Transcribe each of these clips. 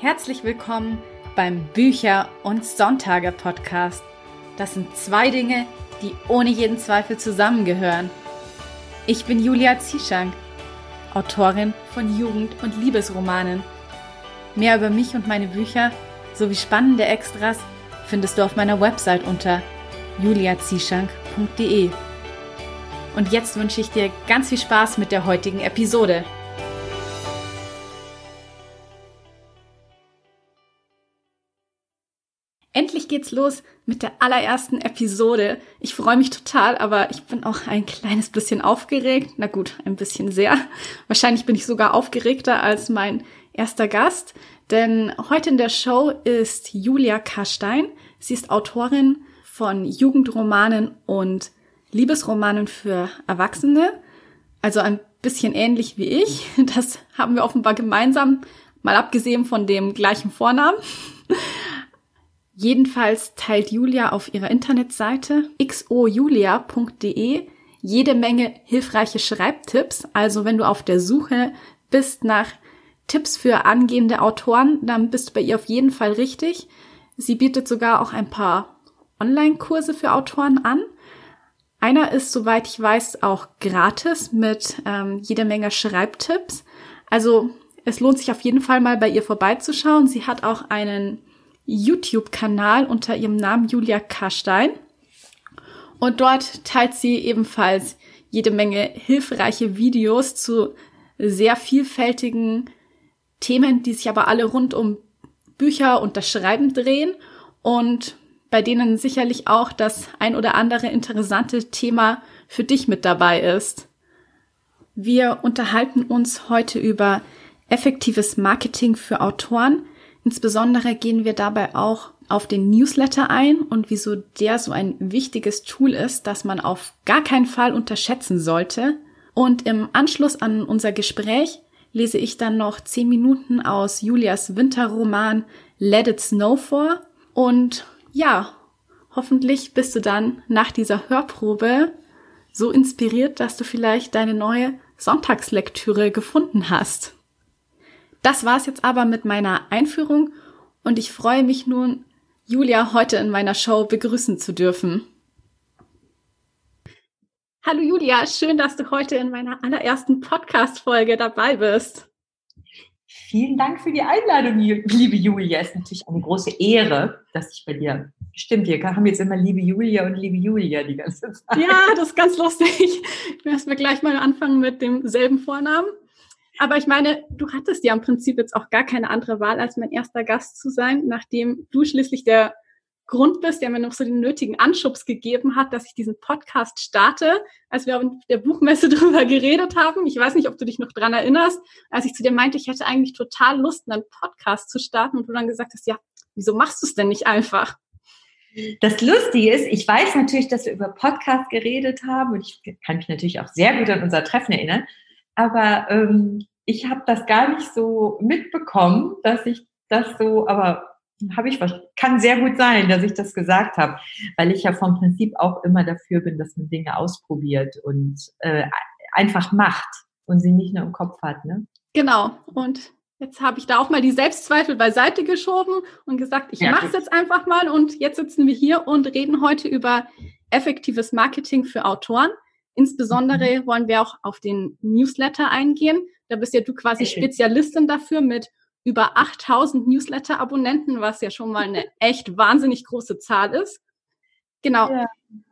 Herzlich willkommen beim Bücher- und Sonntage-Podcast. Das sind zwei Dinge, die ohne jeden Zweifel zusammengehören. Ich bin Julia Zieschank, Autorin von Jugend- und Liebesromanen. Mehr über mich und meine Bücher sowie spannende Extras findest du auf meiner Website unter juliazischank.de. Und jetzt wünsche ich dir ganz viel Spaß mit der heutigen Episode. Geht's los mit der allerersten Episode. Ich freue mich total, aber ich bin auch ein kleines bisschen aufgeregt. Na gut, ein bisschen sehr. Wahrscheinlich bin ich sogar aufgeregter als mein erster Gast, denn heute in der Show ist Julia Karstein. Sie ist Autorin von Jugendromanen und Liebesromanen für Erwachsene. Also ein bisschen ähnlich wie ich. Das haben wir offenbar gemeinsam, mal abgesehen von dem gleichen Vornamen. Jedenfalls teilt Julia auf ihrer Internetseite xojulia.de jede Menge hilfreiche Schreibtipps. Also wenn du auf der Suche bist nach Tipps für angehende Autoren, dann bist du bei ihr auf jeden Fall richtig. Sie bietet sogar auch ein paar Online-Kurse für Autoren an. Einer ist, soweit ich weiß, auch gratis mit ähm, jede Menge Schreibtipps. Also es lohnt sich auf jeden Fall mal bei ihr vorbeizuschauen. Sie hat auch einen YouTube-Kanal unter ihrem Namen Julia Karstein. Und dort teilt sie ebenfalls jede Menge hilfreiche Videos zu sehr vielfältigen Themen, die sich aber alle rund um Bücher und das Schreiben drehen und bei denen sicherlich auch das ein oder andere interessante Thema für dich mit dabei ist. Wir unterhalten uns heute über effektives Marketing für Autoren, Insbesondere gehen wir dabei auch auf den Newsletter ein und wieso der so ein wichtiges Tool ist, das man auf gar keinen Fall unterschätzen sollte. Und im Anschluss an unser Gespräch lese ich dann noch zehn Minuten aus Julias Winterroman Let It Snow vor. Und ja, hoffentlich bist du dann nach dieser Hörprobe so inspiriert, dass du vielleicht deine neue Sonntagslektüre gefunden hast. Das war's jetzt aber mit meiner Einführung und ich freue mich nun, Julia heute in meiner Show begrüßen zu dürfen. Hallo Julia, schön, dass du heute in meiner allerersten Podcast-Folge dabei bist. Vielen Dank für die Einladung, liebe Julia. Es ist natürlich eine große Ehre, dass ich bei dir. Stimmt, wir haben jetzt immer liebe Julia und liebe Julia die ganze Zeit. Ja, das ist ganz lustig. Ich werde gleich mal anfangen mit demselben Vornamen. Aber ich meine, du hattest ja im Prinzip jetzt auch gar keine andere Wahl, als mein erster Gast zu sein, nachdem du schließlich der Grund bist, der mir noch so den nötigen Anschubs gegeben hat, dass ich diesen Podcast starte, als wir auf der Buchmesse drüber geredet haben. Ich weiß nicht, ob du dich noch dran erinnerst, als ich zu dir meinte, ich hätte eigentlich total Lust, einen Podcast zu starten und du dann gesagt hast, ja, wieso machst du es denn nicht einfach? Das Lustige ist, ich weiß natürlich, dass wir über Podcast geredet haben und ich kann mich natürlich auch sehr gut an unser Treffen erinnern aber ähm, ich habe das gar nicht so mitbekommen, dass ich das so, aber habe ich kann sehr gut sein, dass ich das gesagt habe, weil ich ja vom Prinzip auch immer dafür bin, dass man Dinge ausprobiert und äh, einfach macht und sie nicht nur im Kopf hat, ne? Genau. Und jetzt habe ich da auch mal die Selbstzweifel beiseite geschoben und gesagt, ich ja, mache es jetzt einfach mal und jetzt sitzen wir hier und reden heute über effektives Marketing für Autoren. Insbesondere mhm. wollen wir auch auf den Newsletter eingehen. Da bist ja du quasi Spezialistin dafür mit über 8000 Newsletter-Abonnenten, was ja schon mal eine echt wahnsinnig große Zahl ist. Genau. Ja.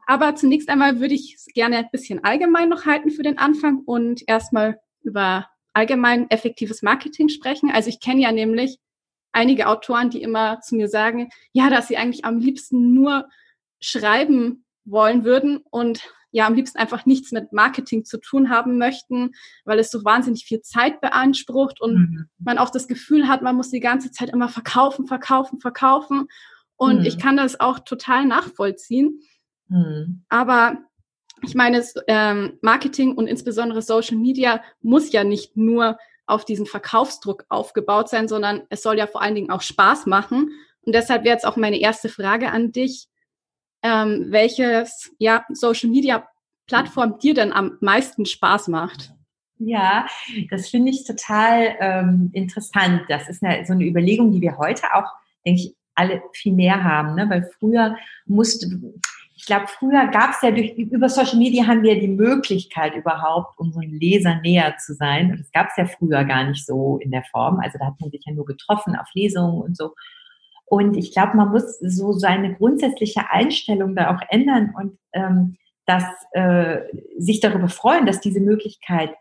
Aber zunächst einmal würde ich es gerne ein bisschen allgemein noch halten für den Anfang und erstmal über allgemein effektives Marketing sprechen. Also ich kenne ja nämlich einige Autoren, die immer zu mir sagen, ja, dass sie eigentlich am liebsten nur schreiben wollen würden und ja am liebsten einfach nichts mit Marketing zu tun haben möchten, weil es so wahnsinnig viel Zeit beansprucht und mhm. man auch das Gefühl hat, man muss die ganze Zeit immer verkaufen, verkaufen, verkaufen. Und mhm. ich kann das auch total nachvollziehen. Mhm. Aber ich meine, ähm, Marketing und insbesondere Social Media muss ja nicht nur auf diesen Verkaufsdruck aufgebaut sein, sondern es soll ja vor allen Dingen auch Spaß machen. Und deshalb wäre jetzt auch meine erste Frage an dich ähm, welches ja, Social Media Plattform dir denn am meisten Spaß macht. Ja, das finde ich total ähm, interessant. Das ist eine, so eine Überlegung, die wir heute auch, denke ich, alle viel mehr haben, ne? weil früher musste, ich glaube, früher gab es ja durch, über Social Media haben wir die Möglichkeit überhaupt, unseren Lesern näher zu sein. Und das gab es ja früher gar nicht so in der Form. Also da hat man sich ja nur getroffen auf Lesungen und so. Und ich glaube, man muss so seine grundsätzliche Einstellung da auch ändern und ähm, dass, äh, sich darüber freuen, dass diese Möglichkeit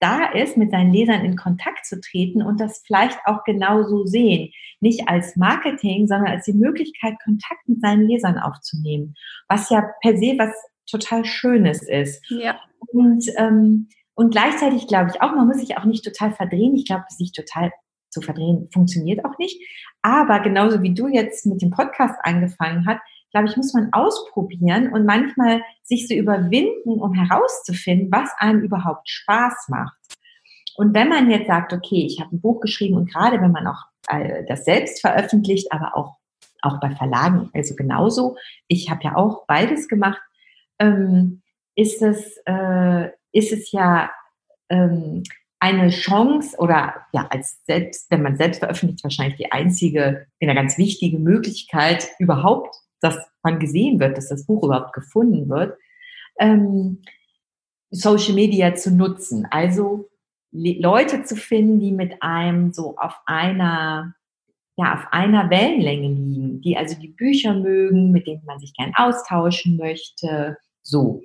da ist, mit seinen Lesern in Kontakt zu treten und das vielleicht auch genauso sehen. Nicht als Marketing, sondern als die Möglichkeit, Kontakt mit seinen Lesern aufzunehmen. Was ja per se was total Schönes ist. Ja. Und, ähm, und gleichzeitig glaube ich auch, man muss sich auch nicht total verdrehen. Ich glaube, sich total zu verdrehen funktioniert auch nicht. Aber genauso wie du jetzt mit dem Podcast angefangen hast, glaube ich, muss man ausprobieren und manchmal sich so überwinden, um herauszufinden, was einem überhaupt Spaß macht. Und wenn man jetzt sagt, okay, ich habe ein Buch geschrieben und gerade wenn man auch äh, das selbst veröffentlicht, aber auch, auch bei Verlagen, also genauso, ich habe ja auch beides gemacht, ähm, ist, es, äh, ist es ja ähm, eine Chance oder ja, als selbst, wenn man selbst veröffentlicht, wahrscheinlich die einzige, eine ganz wichtige Möglichkeit überhaupt dass man gesehen wird, dass das Buch überhaupt gefunden wird, ähm, Social Media zu nutzen. Also Leute zu finden, die mit einem so auf einer, ja, auf einer Wellenlänge liegen, die also die Bücher mögen, mit denen man sich gern austauschen möchte, so.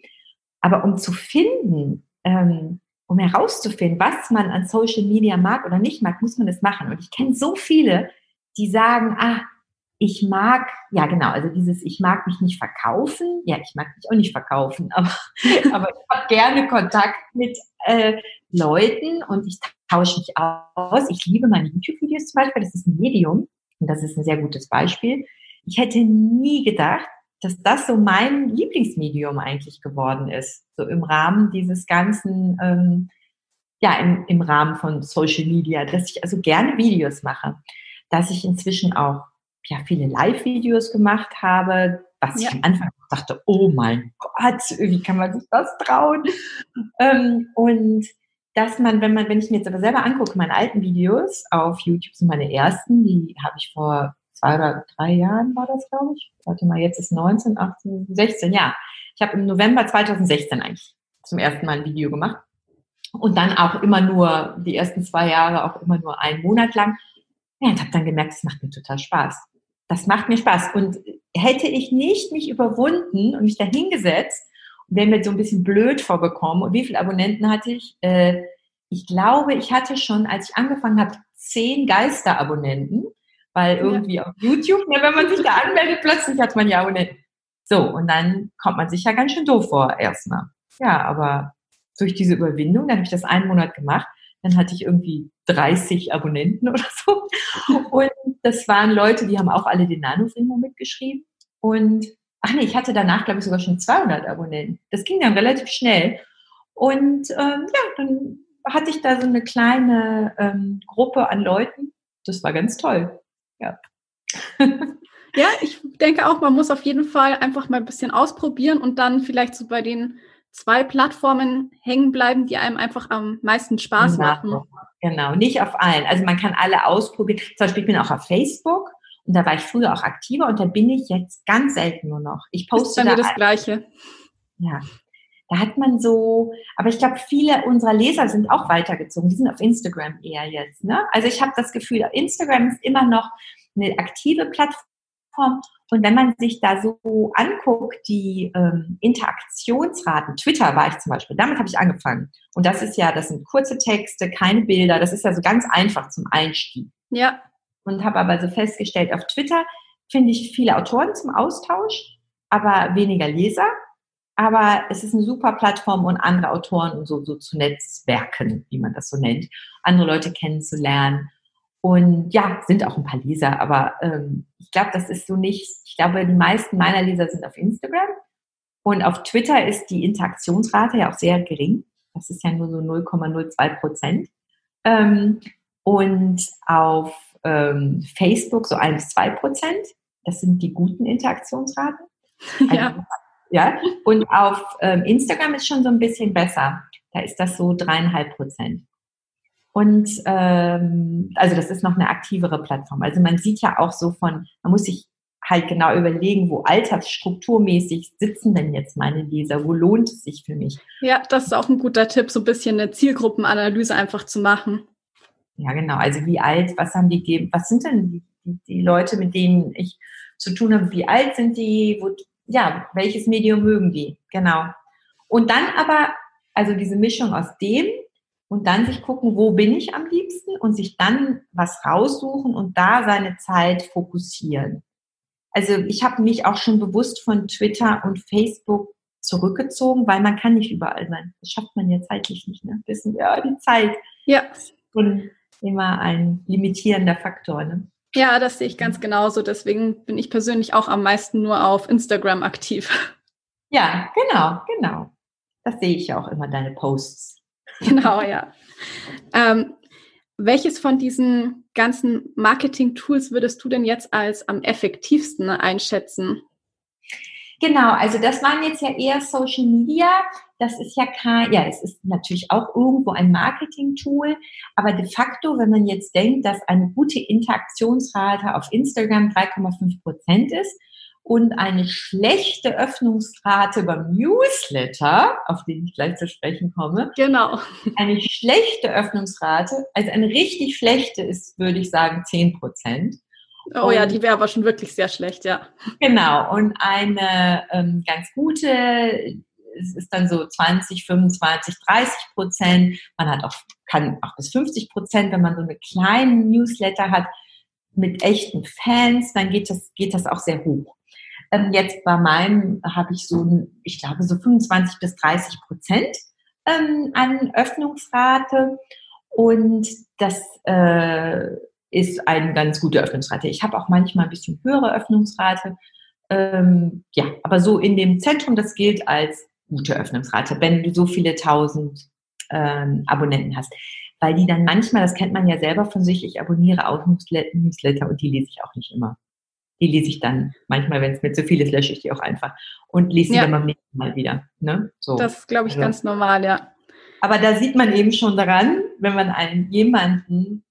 Aber um zu finden, ähm, um herauszufinden, was man an Social Media mag oder nicht mag, muss man das machen. Und ich kenne so viele, die sagen, ah, ich mag, ja genau, also dieses, ich mag mich nicht verkaufen. Ja, ich mag mich auch nicht verkaufen, aber, aber ich habe gerne Kontakt mit äh, Leuten und ich tausche mich aus. Ich liebe meine YouTube-Videos zum Beispiel, das ist ein Medium und das ist ein sehr gutes Beispiel. Ich hätte nie gedacht, dass das so mein Lieblingsmedium eigentlich geworden ist, so im Rahmen dieses ganzen, ähm, ja, im, im Rahmen von Social Media, dass ich also gerne Videos mache, dass ich inzwischen auch ja viele Live-Videos gemacht habe, was ja. ich am Anfang dachte, oh mein Gott, wie kann man sich das trauen? ähm, und dass man, wenn man, wenn ich mir jetzt aber selber angucke, meine alten Videos auf YouTube sind meine ersten, die habe ich vor zwei oder drei Jahren war das, glaube ich. Warte mal, jetzt ist 19, 18, 16, ja. Ich habe im November 2016 eigentlich zum ersten Mal ein Video gemacht. Und dann auch immer nur, die ersten zwei Jahre auch immer nur einen Monat lang. Ja, und habe dann gemerkt, es macht mir total Spaß das macht mir Spaß. Und hätte ich nicht mich überwunden und mich da hingesetzt und wäre mir so ein bisschen blöd vorgekommen, und wie viele Abonnenten hatte ich? Äh, ich glaube, ich hatte schon, als ich angefangen habe, zehn Geisterabonnenten, weil irgendwie ja. auf YouTube, ne, wenn man sich da anmeldet, plötzlich hat man ja Abonnenten. So, und dann kommt man sich ja ganz schön doof vor, erstmal. Ja, aber durch diese Überwindung, dann habe ich das einen Monat gemacht, dann hatte ich irgendwie 30 Abonnenten oder so. Und das waren Leute, die haben auch alle den Nanofilmer mitgeschrieben. Und ach nee, ich hatte danach, glaube ich, sogar schon 200 Abonnenten. Das ging dann relativ schnell. Und ähm, ja, dann hatte ich da so eine kleine ähm, Gruppe an Leuten. Das war ganz toll. Ja. ja, ich denke auch, man muss auf jeden Fall einfach mal ein bisschen ausprobieren und dann vielleicht so bei den zwei Plattformen hängen bleiben, die einem einfach am meisten Spaß machen. Genau, nicht auf allen. Also man kann alle ausprobieren. Zum Beispiel, ich bin auch auf Facebook und da war ich früher auch aktiver und da bin ich jetzt ganz selten nur noch. Ich poste ist bei mir das Gleiche. Ja, da hat man so, aber ich glaube, viele unserer Leser sind auch weitergezogen. Die sind auf Instagram eher jetzt. Ne? Also ich habe das Gefühl, Instagram ist immer noch eine aktive Plattform und wenn man sich da so anguckt, die ähm, Interaktionsraten, Twitter war ich zum Beispiel, damit habe ich angefangen. Und das ist ja, das sind kurze Texte, keine Bilder, das ist ja so ganz einfach zum Einstieg. Ja. Und habe aber so festgestellt, auf Twitter finde ich viele Autoren zum Austausch, aber weniger Leser. Aber es ist eine super Plattform, um andere Autoren und so, so zu Netzwerken, wie man das so nennt, andere Leute kennenzulernen und ja, sind auch ein paar Leser, aber ähm, ich glaube, das ist so nicht, ich glaube, die meisten meiner Leser sind auf Instagram und auf Twitter ist die Interaktionsrate ja auch sehr gering. Das ist ja nur so 0,02 Prozent. Ähm, und auf ähm, Facebook so 1 bis 2 Prozent. Das sind die guten Interaktionsraten. Also, ja. Ja. Und auf ähm, Instagram ist schon so ein bisschen besser. Da ist das so dreieinhalb Prozent. Und ähm, also das ist noch eine aktivere Plattform. Also man sieht ja auch so von, man muss sich halt genau überlegen, wo altersstrukturmäßig sitzen denn jetzt meine Leser, wo lohnt es sich für mich? Ja, das ist auch ein guter Tipp, so ein bisschen eine Zielgruppenanalyse einfach zu machen. Ja, genau. Also wie alt, was haben die gegeben, was sind denn die, die, Leute, mit denen ich zu tun habe, wie alt sind die, wo, ja, welches Medium mögen die, genau. Und dann aber, also diese Mischung aus dem und dann sich gucken, wo bin ich am liebsten und sich dann was raussuchen und da seine Zeit fokussieren. Also ich habe mich auch schon bewusst von Twitter und Facebook zurückgezogen, weil man kann nicht überall sein. Das schafft man ja zeitlich nicht. Ne? Wissen wir, ja, die Zeit. Ja. Und immer ein limitierender Faktor. Ne? Ja, das sehe ich ganz genauso. Deswegen bin ich persönlich auch am meisten nur auf Instagram aktiv. Ja, genau, genau. Das sehe ich ja auch immer, deine Posts. Genau, ja. Ähm, welches von diesen ganzen Marketing-Tools würdest du denn jetzt als am effektivsten einschätzen? Genau, also das waren jetzt ja eher Social Media. Das ist ja kein, ja, es ist natürlich auch irgendwo ein Marketing-Tool, aber de facto, wenn man jetzt denkt, dass eine gute Interaktionsrate auf Instagram 3,5 Prozent ist und eine schlechte Öffnungsrate beim Newsletter, auf den ich gleich zu sprechen komme. Genau. Eine schlechte Öffnungsrate, also eine richtig schlechte ist, würde ich sagen, 10 Prozent. Oh ja, die wäre aber schon wirklich sehr schlecht, ja. Genau. Und eine ähm, ganz gute es ist dann so 20, 25, 30 Prozent. Man hat auch, kann auch bis 50 Prozent, wenn man so eine kleine Newsletter hat mit echten Fans, dann geht das, geht das auch sehr hoch. Ähm, jetzt bei meinem habe ich so, ich glaube, so 25 bis 30 Prozent ähm, an Öffnungsrate. Und das äh, ist eine ganz gute Öffnungsrate. Ich habe auch manchmal ein bisschen höhere Öffnungsrate. Ähm, ja, aber so in dem Zentrum, das gilt als gute Öffnungsrate, wenn du so viele tausend ähm, Abonnenten hast. Weil die dann manchmal, das kennt man ja selber von sich, ich abonniere auch Newsletter und die lese ich auch nicht immer. Die lese ich dann manchmal, wenn es mir zu viel ist, lösche ich die auch einfach und lese sie ja. dann beim nächsten Mal wieder. Ne? So. Das ist, glaube ich, also. ganz normal, ja. Aber da sieht man eben schon daran, wenn man einen jemanden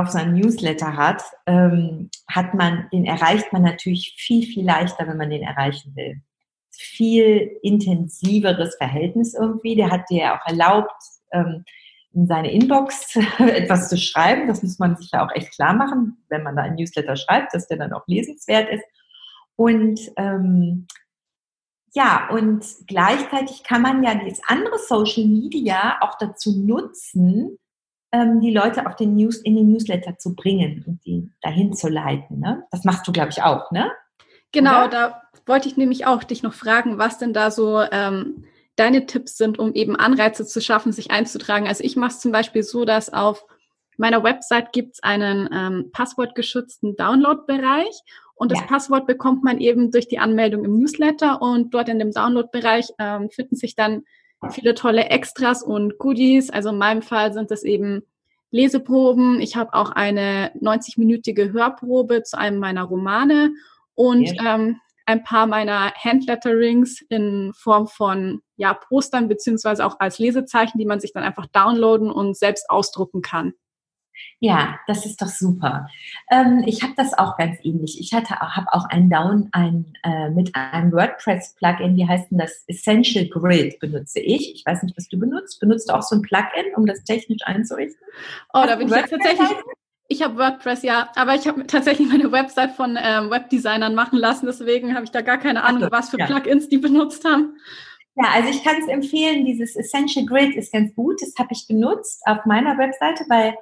auf seinem Newsletter hat, ähm, hat man, den erreicht man natürlich viel, viel leichter, wenn man den erreichen will. Viel intensiveres Verhältnis irgendwie. Der hat dir auch erlaubt, ähm, in seine Inbox etwas zu schreiben. Das muss man sich ja auch echt klar machen, wenn man da ein Newsletter schreibt, dass der dann auch lesenswert ist. Und ähm, ja, und gleichzeitig kann man ja dieses andere Social Media auch dazu nutzen, ähm, die Leute auf den News, in den Newsletter zu bringen und die dahin zu leiten. Ne? Das machst du, glaube ich, auch, ne? Genau, Oder? da wollte ich nämlich auch dich noch fragen, was denn da so ähm, deine Tipps sind, um eben Anreize zu schaffen, sich einzutragen. Also ich mache es zum Beispiel so, dass auf meiner Website gibt es einen ähm, passwortgeschützten Download-Bereich und das ja. Passwort bekommt man eben durch die Anmeldung im Newsletter und dort in dem Download-Bereich ähm, finden sich dann viele tolle Extras und Goodies. Also in meinem Fall sind es eben Leseproben. Ich habe auch eine 90-minütige Hörprobe zu einem meiner Romane und ja. ähm, ein paar meiner Handletterings in Form von ja, Postern beziehungsweise auch als Lesezeichen, die man sich dann einfach downloaden und selbst ausdrucken kann. Ja, das ist doch super. Ähm, ich habe das auch ganz ähnlich. Ich hatte habe auch ein Down ein, äh, mit einem WordPress-Plugin, wie heißt denn das? Essential Grid benutze ich. Ich weiß nicht, was du benutzt. Benutzt du auch so ein Plugin, um das technisch einzurichten? Oh, Hast da bin ich jetzt tatsächlich. Ich habe WordPress, ja, aber ich habe tatsächlich meine Website von ähm, Webdesignern machen lassen, deswegen habe ich da gar keine Ahnung, so, was für ja. Plugins die benutzt haben. Ja, also ich kann es empfehlen, dieses Essential Grid ist ganz gut. Das habe ich benutzt auf meiner Webseite, weil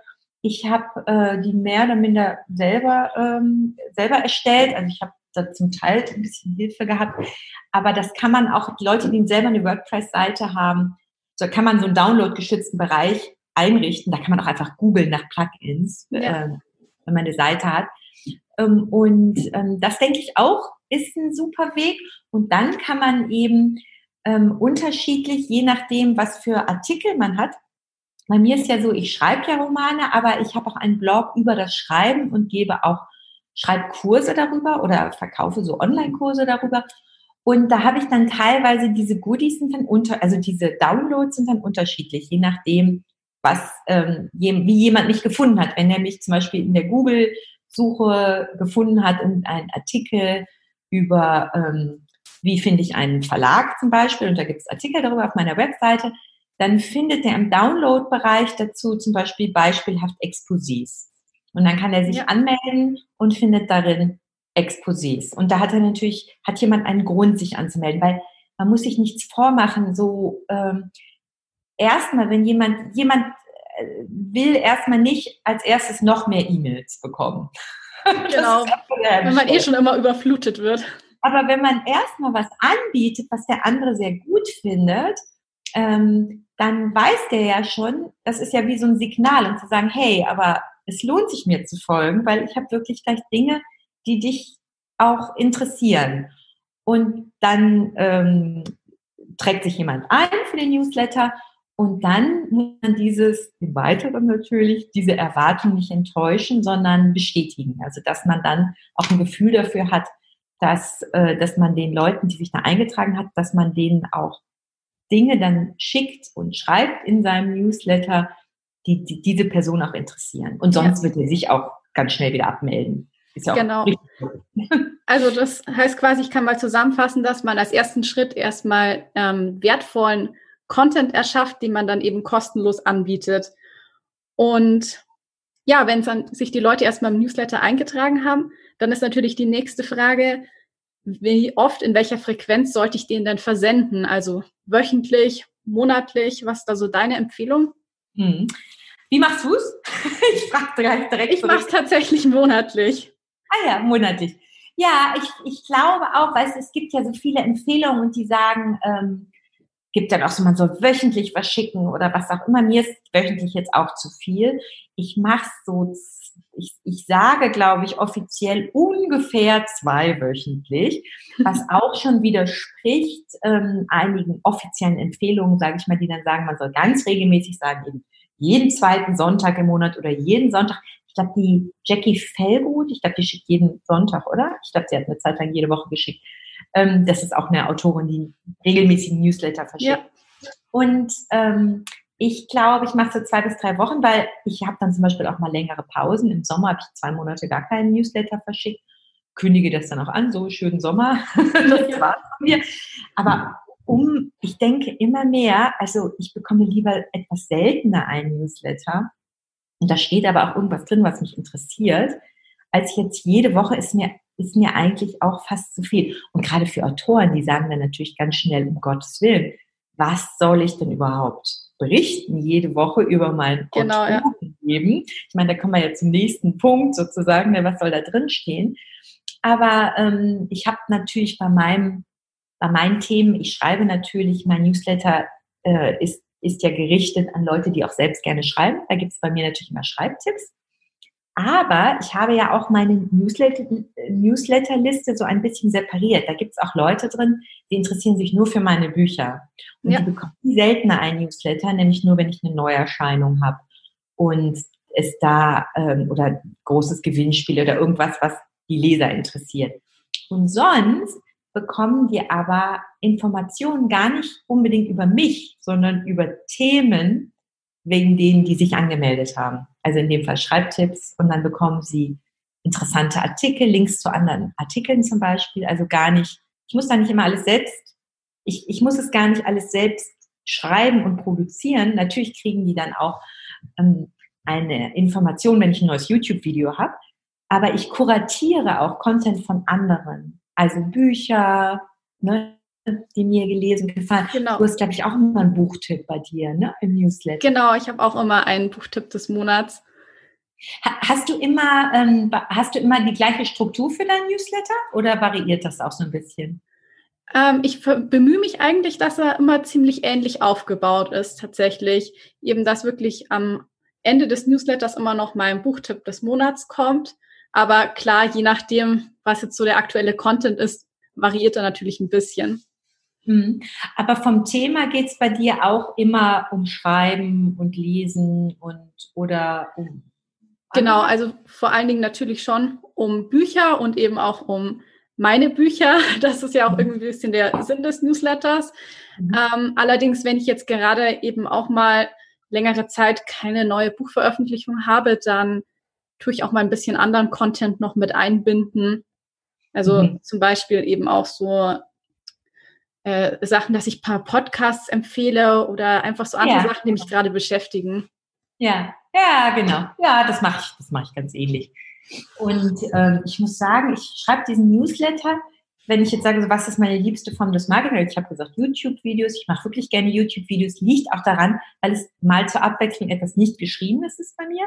ich habe äh, die mehr oder minder selber, ähm, selber erstellt. Also ich habe da zum Teil ein bisschen Hilfe gehabt. Aber das kann man auch, Leute, die selber eine WordPress-Seite haben, so kann man so einen download-geschützten Bereich einrichten. Da kann man auch einfach googeln nach Plugins, ja. äh, wenn man eine Seite hat. Ähm, und ähm, das denke ich auch ist ein super Weg. Und dann kann man eben ähm, unterschiedlich, je nachdem, was für Artikel man hat, bei mir ist ja so, ich schreibe ja Romane, aber ich habe auch einen Blog über das Schreiben und gebe auch Schreibkurse darüber oder verkaufe so Online-Kurse darüber. Und da habe ich dann teilweise diese Goodies sind dann unter, also diese Downloads sind dann unterschiedlich, je nachdem, was, ähm, wie jemand mich gefunden hat. Wenn er mich zum Beispiel in der Google-Suche gefunden hat und einen Artikel über, ähm, wie finde ich einen Verlag zum Beispiel, und da gibt es Artikel darüber auf meiner Webseite, dann findet er im Download-Bereich dazu zum Beispiel beispielhaft Exposés. Und dann kann er sich ja. anmelden und findet darin Exposés. Und da hat er natürlich, hat jemand einen Grund, sich anzumelden, weil man muss sich nichts vormachen. So ähm, erstmal, wenn jemand, jemand äh, will erstmal nicht als erstes noch mehr E-Mails bekommen. Genau. wenn man eh schon immer überflutet wird. Aber wenn man erstmal was anbietet, was der andere sehr gut findet, ähm, dann weiß der ja schon, das ist ja wie so ein Signal, um zu sagen, hey, aber es lohnt sich mir zu folgen, weil ich habe wirklich gleich Dinge, die dich auch interessieren. Und dann ähm, trägt sich jemand ein für den Newsletter und dann muss man dieses, im Weiteren natürlich, diese Erwartung nicht enttäuschen, sondern bestätigen. Also dass man dann auch ein Gefühl dafür hat, dass, äh, dass man den Leuten, die sich da eingetragen hat, dass man denen auch Dinge dann schickt und schreibt in seinem Newsletter, die, die diese Person auch interessieren. Und sonst ja. wird er sich auch ganz schnell wieder abmelden. Ist ja genau. Also das heißt quasi, ich kann mal zusammenfassen, dass man als ersten Schritt erstmal ähm, wertvollen Content erschafft, den man dann eben kostenlos anbietet. Und ja, wenn dann sich die Leute erstmal im Newsletter eingetragen haben, dann ist natürlich die nächste Frage, wie oft, in welcher Frequenz sollte ich den denn versenden? Also wöchentlich, monatlich, was ist da so deine Empfehlung? Hm. Wie machst du es? ich frage direkt. direkt ich mache es tatsächlich monatlich. Ah ja, monatlich. Ja, ich, ich glaube auch, weil es, es gibt ja so viele Empfehlungen und die sagen, ähm, gibt dann auch so, man soll wöchentlich was schicken oder was auch immer. Mir ist wöchentlich jetzt auch zu viel. Ich mache so, ich, ich sage, glaube ich, offiziell ungefähr zweiwöchentlich, was auch schon widerspricht ähm, einigen offiziellen Empfehlungen, sage ich mal, die dann sagen, man soll ganz regelmäßig sagen, eben jeden zweiten Sonntag im Monat oder jeden Sonntag. Ich glaube, die Jackie Fellgut, ich glaube, die schickt jeden Sonntag, oder? Ich glaube, sie hat eine Zeit lang jede Woche geschickt. Ähm, das ist auch eine Autorin, die regelmäßig Newsletter verschickt. Ja. Und ähm, ich glaube, ich mache so zwei bis drei Wochen, weil ich habe dann zum Beispiel auch mal längere Pausen. Im Sommer habe ich zwei Monate gar keinen Newsletter verschickt. Kündige das dann auch an, so schönen Sommer. das war's von mir. Aber um, ich denke immer mehr, also ich bekomme lieber etwas seltener einen Newsletter. Und da steht aber auch irgendwas drin, was mich interessiert, als jetzt jede Woche ist mir ist mir eigentlich auch fast zu viel. Und gerade für Autoren, die sagen dann natürlich ganz schnell, um Gottes Willen, was soll ich denn überhaupt berichten jede Woche über mein genau, Autorenleben? Ja. Ich meine, da kommen wir ja zum nächsten Punkt sozusagen, ne, was soll da drin stehen? Aber ähm, ich habe natürlich bei meinem, bei meinen Themen, ich schreibe natürlich, mein Newsletter äh, ist, ist ja gerichtet an Leute, die auch selbst gerne schreiben. Da gibt es bei mir natürlich immer Schreibtipps. Aber ich habe ja auch meine Newsletter-Liste so ein bisschen separiert. Da gibt es auch Leute drin, die interessieren sich nur für meine Bücher. Und ja. die bekommen seltener ein Newsletter, nämlich nur, wenn ich eine Neuerscheinung habe. Und es da, ähm, oder großes Gewinnspiel oder irgendwas, was die Leser interessiert. Und sonst bekommen die aber Informationen gar nicht unbedingt über mich, sondern über Themen, wegen denen, die sich angemeldet haben. Also in dem Fall Schreibtipps und dann bekommen sie interessante Artikel, Links zu anderen Artikeln zum Beispiel. Also gar nicht, ich muss da nicht immer alles selbst, ich, ich muss es gar nicht alles selbst schreiben und produzieren. Natürlich kriegen die dann auch ähm, eine Information, wenn ich ein neues YouTube-Video habe. Aber ich kuratiere auch Content von anderen. Also Bücher, ne, die mir gelesen gefallen. Genau. Du hast, glaube ich, auch immer einen Buchtipp bei dir, ne? Im Newsletter. Genau, ich habe auch immer einen Buchtipp des Monats. Hast du immer, ähm, hast du immer die gleiche Struktur für deinen Newsletter oder variiert das auch so ein bisschen? Ähm, ich bemühe mich eigentlich, dass er immer ziemlich ähnlich aufgebaut ist, tatsächlich. Eben, dass wirklich am Ende des Newsletters immer noch mein Buchtipp des Monats kommt. Aber klar, je nachdem, was jetzt so der aktuelle Content ist, variiert er natürlich ein bisschen. Mhm. Aber vom Thema geht es bei dir auch immer um Schreiben und Lesen und oder um. Genau, also vor allen Dingen natürlich schon um Bücher und eben auch um meine Bücher. Das ist ja auch irgendwie ein bisschen der Sinn des Newsletters. Mhm. Ähm, allerdings, wenn ich jetzt gerade eben auch mal längere Zeit keine neue Buchveröffentlichung habe, dann tue ich auch mal ein bisschen anderen Content noch mit einbinden. Also mhm. zum Beispiel eben auch so äh, Sachen, dass ich ein paar Podcasts empfehle oder einfach so andere ja. Sachen, die mich gerade beschäftigen. Ja, ja, genau. Ja, das mache ich, das mache ich ganz ähnlich. Und ähm, ich muss sagen, ich schreibe diesen Newsletter, wenn ich jetzt sage, so, was ist meine liebste Form des Marketing? Ich habe gesagt, YouTube-Videos. Ich mache wirklich gerne YouTube-Videos. Liegt auch daran, weil es mal zur Abwechslung etwas nicht geschriebenes ist bei mir.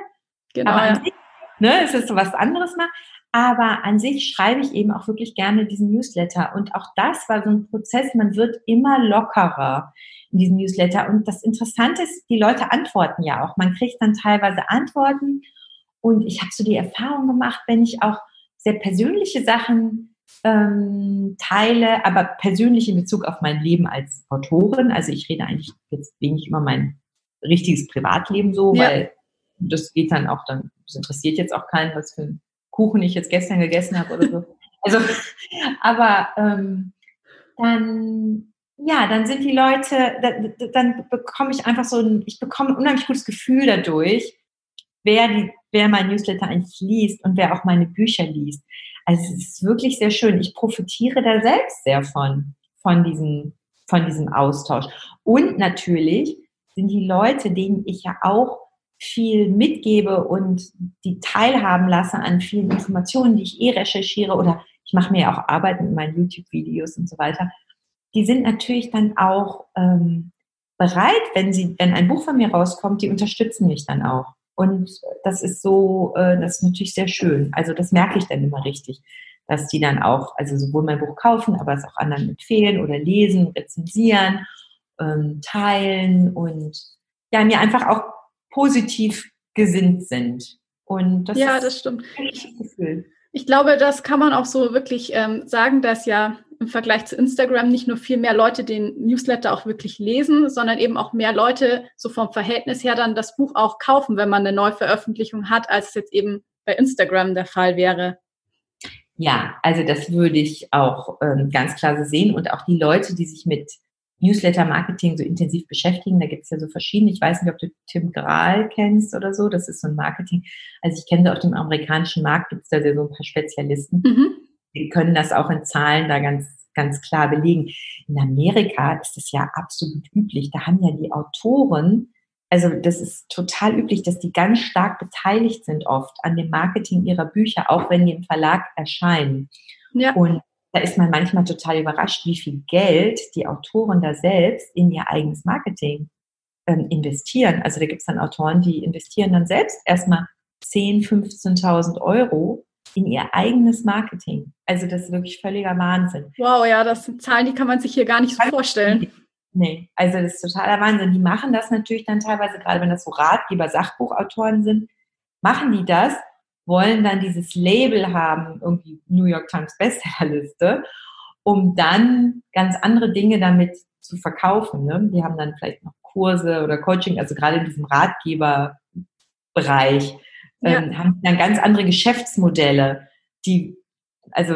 Genau. Aber an sich, ne, es ist so was anderes mal. Aber an sich schreibe ich eben auch wirklich gerne diesen Newsletter. Und auch das war so ein Prozess, man wird immer lockerer in diesem Newsletter. Und das Interessante ist, die Leute antworten ja auch. Man kriegt dann teilweise Antworten. Und ich habe so die Erfahrung gemacht, wenn ich auch sehr persönliche Sachen ähm, teile, aber persönlich in Bezug auf mein Leben als Autorin. Also ich rede eigentlich jetzt wenig über mein richtiges Privatleben so, ja. weil das geht dann auch dann, das interessiert jetzt auch keinen, was für ein Kuchen ich jetzt gestern gegessen habe oder so. Also, aber ähm, dann, ja, dann sind die Leute, dann, dann bekomme ich einfach so ein, ich bekomme ein unheimlich gutes Gefühl dadurch, wer die, wer mein Newsletter eigentlich liest und wer auch meine Bücher liest. Also es ist wirklich sehr schön. Ich profitiere da selbst sehr von, von diesem, von diesem Austausch. Und natürlich sind die Leute, denen ich ja auch viel mitgebe und die teilhaben lasse an vielen Informationen, die ich eh recherchiere oder ich mache mir ja auch Arbeit mit meinen YouTube-Videos und so weiter, die sind natürlich dann auch ähm, bereit, wenn sie, wenn ein Buch von mir rauskommt, die unterstützen mich dann auch. Und das ist so, äh, das ist natürlich sehr schön. Also das merke ich dann immer richtig, dass die dann auch, also sowohl mein Buch kaufen, aber es auch anderen empfehlen oder lesen, rezensieren, ähm, teilen und ja, mir einfach auch positiv gesinnt sind. Und das ja, das stimmt. Gefühl. Ich glaube, das kann man auch so wirklich ähm, sagen, dass ja im Vergleich zu Instagram nicht nur viel mehr Leute den Newsletter auch wirklich lesen, sondern eben auch mehr Leute so vom Verhältnis her dann das Buch auch kaufen, wenn man eine Neuveröffentlichung hat, als es jetzt eben bei Instagram der Fall wäre. Ja, also das würde ich auch ähm, ganz klar so sehen und auch die Leute, die sich mit Newsletter-Marketing so intensiv beschäftigen. Da gibt es ja so verschiedene. Ich weiß nicht, ob du Tim Grahl kennst oder so. Das ist so ein Marketing. Also ich kenne auf dem amerikanischen Markt gibt es da so ein paar Spezialisten. Mhm. Die können das auch in Zahlen da ganz, ganz klar belegen. In Amerika ist es ja absolut üblich. Da haben ja die Autoren, also das ist total üblich, dass die ganz stark beteiligt sind oft an dem Marketing ihrer Bücher, auch wenn die im Verlag erscheinen. Ja. Und da ist man manchmal total überrascht, wie viel Geld die Autoren da selbst in ihr eigenes Marketing ähm, investieren. Also da gibt es dann Autoren, die investieren dann selbst erstmal 10, 15.000 Euro in ihr eigenes Marketing. Also das ist wirklich völliger Wahnsinn. Wow, ja, das sind Zahlen, die kann man sich hier gar nicht so vorstellen. Nee, also das ist totaler Wahnsinn. Die machen das natürlich dann teilweise, gerade wenn das so Ratgeber, Sachbuchautoren sind, machen die das, wollen dann dieses Label haben, irgendwie New York Times Bestsellerliste, um dann ganz andere Dinge damit zu verkaufen. Ne? Die haben dann vielleicht noch Kurse oder Coaching, also gerade in diesem Ratgeberbereich, ja. ähm, haben dann ganz andere Geschäftsmodelle, die, also,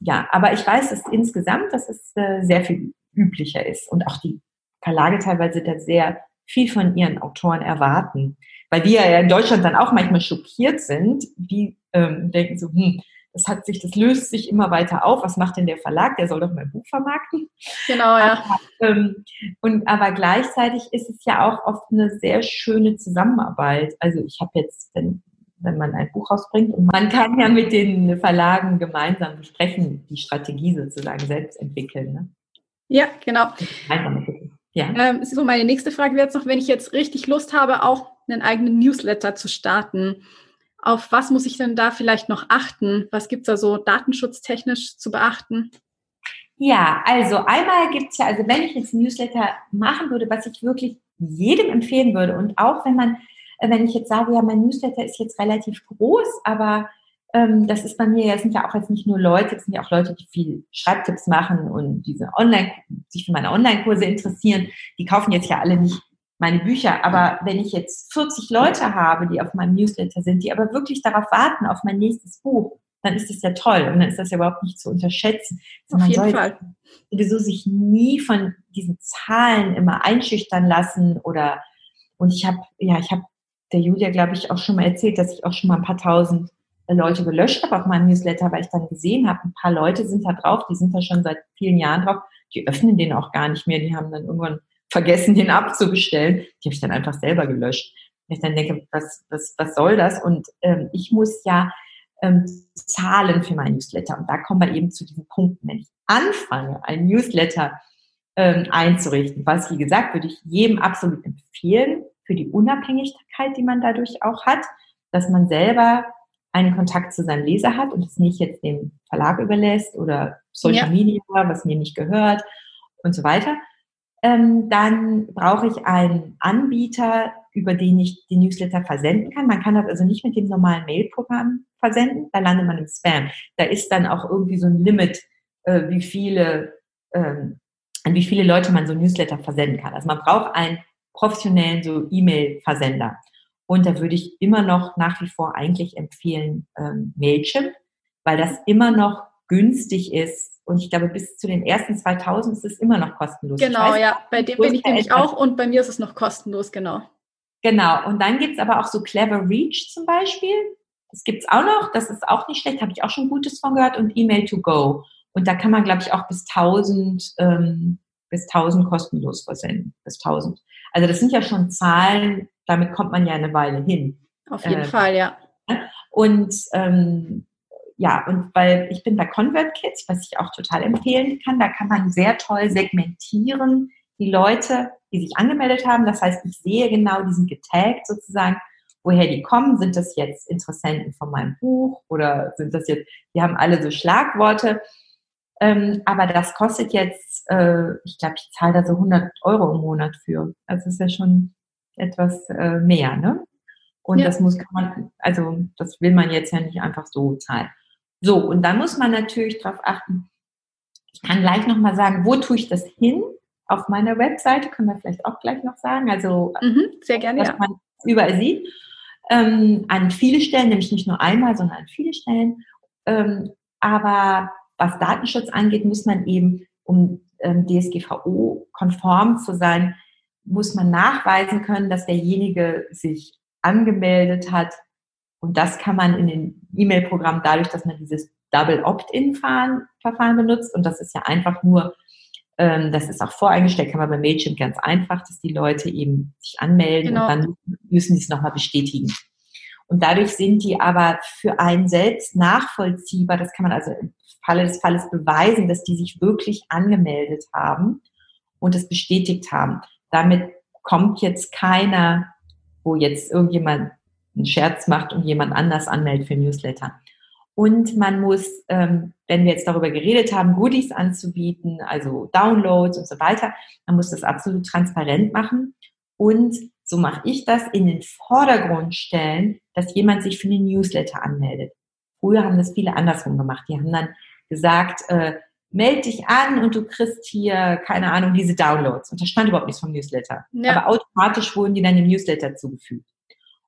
ja, aber ich weiß, dass insgesamt, dass es äh, sehr viel üblicher ist und auch die Verlage teilweise da sehr viel von ihren Autoren erwarten weil wir ja in Deutschland dann auch manchmal schockiert sind, die ähm, denken so, hm, das hat sich, das löst sich immer weiter auf. Was macht denn der Verlag? Der soll doch mein Buch vermarkten. Genau, ja. Aber, ähm, und aber gleichzeitig ist es ja auch oft eine sehr schöne Zusammenarbeit. Also ich habe jetzt, wenn, wenn man ein Buch rausbringt und man kann ja mit den Verlagen gemeinsam besprechen, die Strategie sozusagen selbst entwickeln. Ne? Ja, genau. Ja. Ähm, so, meine nächste Frage wäre jetzt noch, wenn ich jetzt richtig Lust habe, auch einen eigenen Newsletter zu starten. Auf was muss ich denn da vielleicht noch achten? Was gibt es da so datenschutztechnisch zu beachten? Ja, also einmal gibt es ja, also wenn ich jetzt ein Newsletter machen würde, was ich wirklich jedem empfehlen würde und auch wenn man, äh, wenn ich jetzt sage, ja, mein Newsletter ist jetzt relativ groß, aber das ist bei mir, ja, sind ja auch jetzt nicht nur Leute, es sind ja auch Leute, die viel Schreibtipps machen und diese Online, sich für meine Online-Kurse interessieren, die kaufen jetzt ja alle nicht meine Bücher. Aber wenn ich jetzt 40 Leute habe, die auf meinem Newsletter sind, die aber wirklich darauf warten, auf mein nächstes Buch, dann ist das ja toll und dann ist das ja überhaupt nicht zu unterschätzen. Auf jeden Fall. Sowieso sich nie von diesen Zahlen immer einschüchtern lassen oder und ich habe, ja, ich habe der Julia, glaube ich, auch schon mal erzählt, dass ich auch schon mal ein paar tausend Leute gelöscht habe auf meinem Newsletter, weil ich dann gesehen habe, ein paar Leute sind da drauf, die sind da schon seit vielen Jahren drauf, die öffnen den auch gar nicht mehr, die haben dann irgendwann vergessen, den abzubestellen. Die habe ich dann einfach selber gelöscht. Ich dann denke, was, was, was soll das? Und ähm, ich muss ja ähm, zahlen für mein Newsletter. Und da kommen wir eben zu diesen Punkten. Wenn ich anfange, ein Newsletter ähm, einzurichten, was, wie gesagt, würde ich jedem absolut empfehlen, für die Unabhängigkeit, die man dadurch auch hat, dass man selber einen Kontakt zu seinem Leser hat und es nicht jetzt dem Verlag überlässt oder Social ja. Media, was mir nicht gehört und so weiter. Ähm, dann brauche ich einen Anbieter, über den ich die Newsletter versenden kann. Man kann das also nicht mit dem normalen Mailprogramm versenden, da landet man im Spam. Da ist dann auch irgendwie so ein Limit, äh, wie viele, ähm, an wie viele Leute man so Newsletter versenden kann. Also man braucht einen professionellen so E-Mail-Versender. Und da würde ich immer noch nach wie vor eigentlich empfehlen ähm, Mailchimp, weil das immer noch günstig ist. Und ich glaube, bis zu den ersten 2000 ist es immer noch kostenlos. Genau, weiß, ja. Bei dem bin ich nämlich auch und bei mir ist es noch kostenlos, genau. Genau. Und dann gibt es aber auch so Clever Reach zum Beispiel. Das gibt es auch noch. Das ist auch nicht schlecht. Habe ich auch schon Gutes von gehört. Und Email to Go. Und da kann man, glaube ich, auch bis 1000, ähm, bis 1000 kostenlos versenden. Bis 1000. Also das sind ja schon Zahlen, damit kommt man ja eine Weile hin. Auf jeden äh, Fall, ja. Und ähm, ja, und weil ich bin bei ConvertKits, was ich auch total empfehlen kann, da kann man sehr toll segmentieren, die Leute, die sich angemeldet haben. Das heißt, ich sehe genau, die sind getaggt sozusagen, woher die kommen. Sind das jetzt Interessenten von meinem Buch oder sind das jetzt, die haben alle so Schlagworte. Ähm, aber das kostet jetzt, äh, ich glaube, ich zahle da so 100 Euro im Monat für. Also ist ja schon etwas äh, mehr, ne? Und ja. das muss kann man, also das will man jetzt ja nicht einfach so zahlen. So, und dann muss man natürlich darauf achten, ich kann gleich nochmal sagen, wo tue ich das hin? Auf meiner Webseite können wir vielleicht auch gleich noch sagen. Also, mhm, sehr gerne, was ja. man überall sieht. Ähm, an viele Stellen, nämlich nicht nur einmal, sondern an viele Stellen. Ähm, aber was Datenschutz angeht, muss man eben, um ähm, DSGVO-konform zu sein, muss man nachweisen können, dass derjenige sich angemeldet hat. Und das kann man in den E-Mail-Programmen dadurch, dass man dieses Double Opt-in-Verfahren benutzt. Und das ist ja einfach nur, ähm, das ist auch voreingestellt, kann man bei Mailchimp ganz einfach, dass die Leute eben sich anmelden genau. und dann müssen sie es nochmal bestätigen. Und dadurch sind die aber für einen selbst nachvollziehbar. Das kann man also im Falle des Falles beweisen, dass die sich wirklich angemeldet haben und es bestätigt haben. Damit kommt jetzt keiner, wo jetzt irgendjemand einen Scherz macht und jemand anders anmeldet für Newsletter. Und man muss, ähm, wenn wir jetzt darüber geredet haben, Goodies anzubieten, also Downloads und so weiter, man muss das absolut transparent machen und so mache ich das, in den Vordergrund stellen, dass jemand sich für den Newsletter anmeldet. Früher haben das viele andersrum gemacht. Die haben dann gesagt, äh, meld dich an und du kriegst hier, keine Ahnung, diese Downloads. Und da stand überhaupt nichts vom Newsletter. Ja. Aber automatisch wurden die dann im Newsletter zugefügt.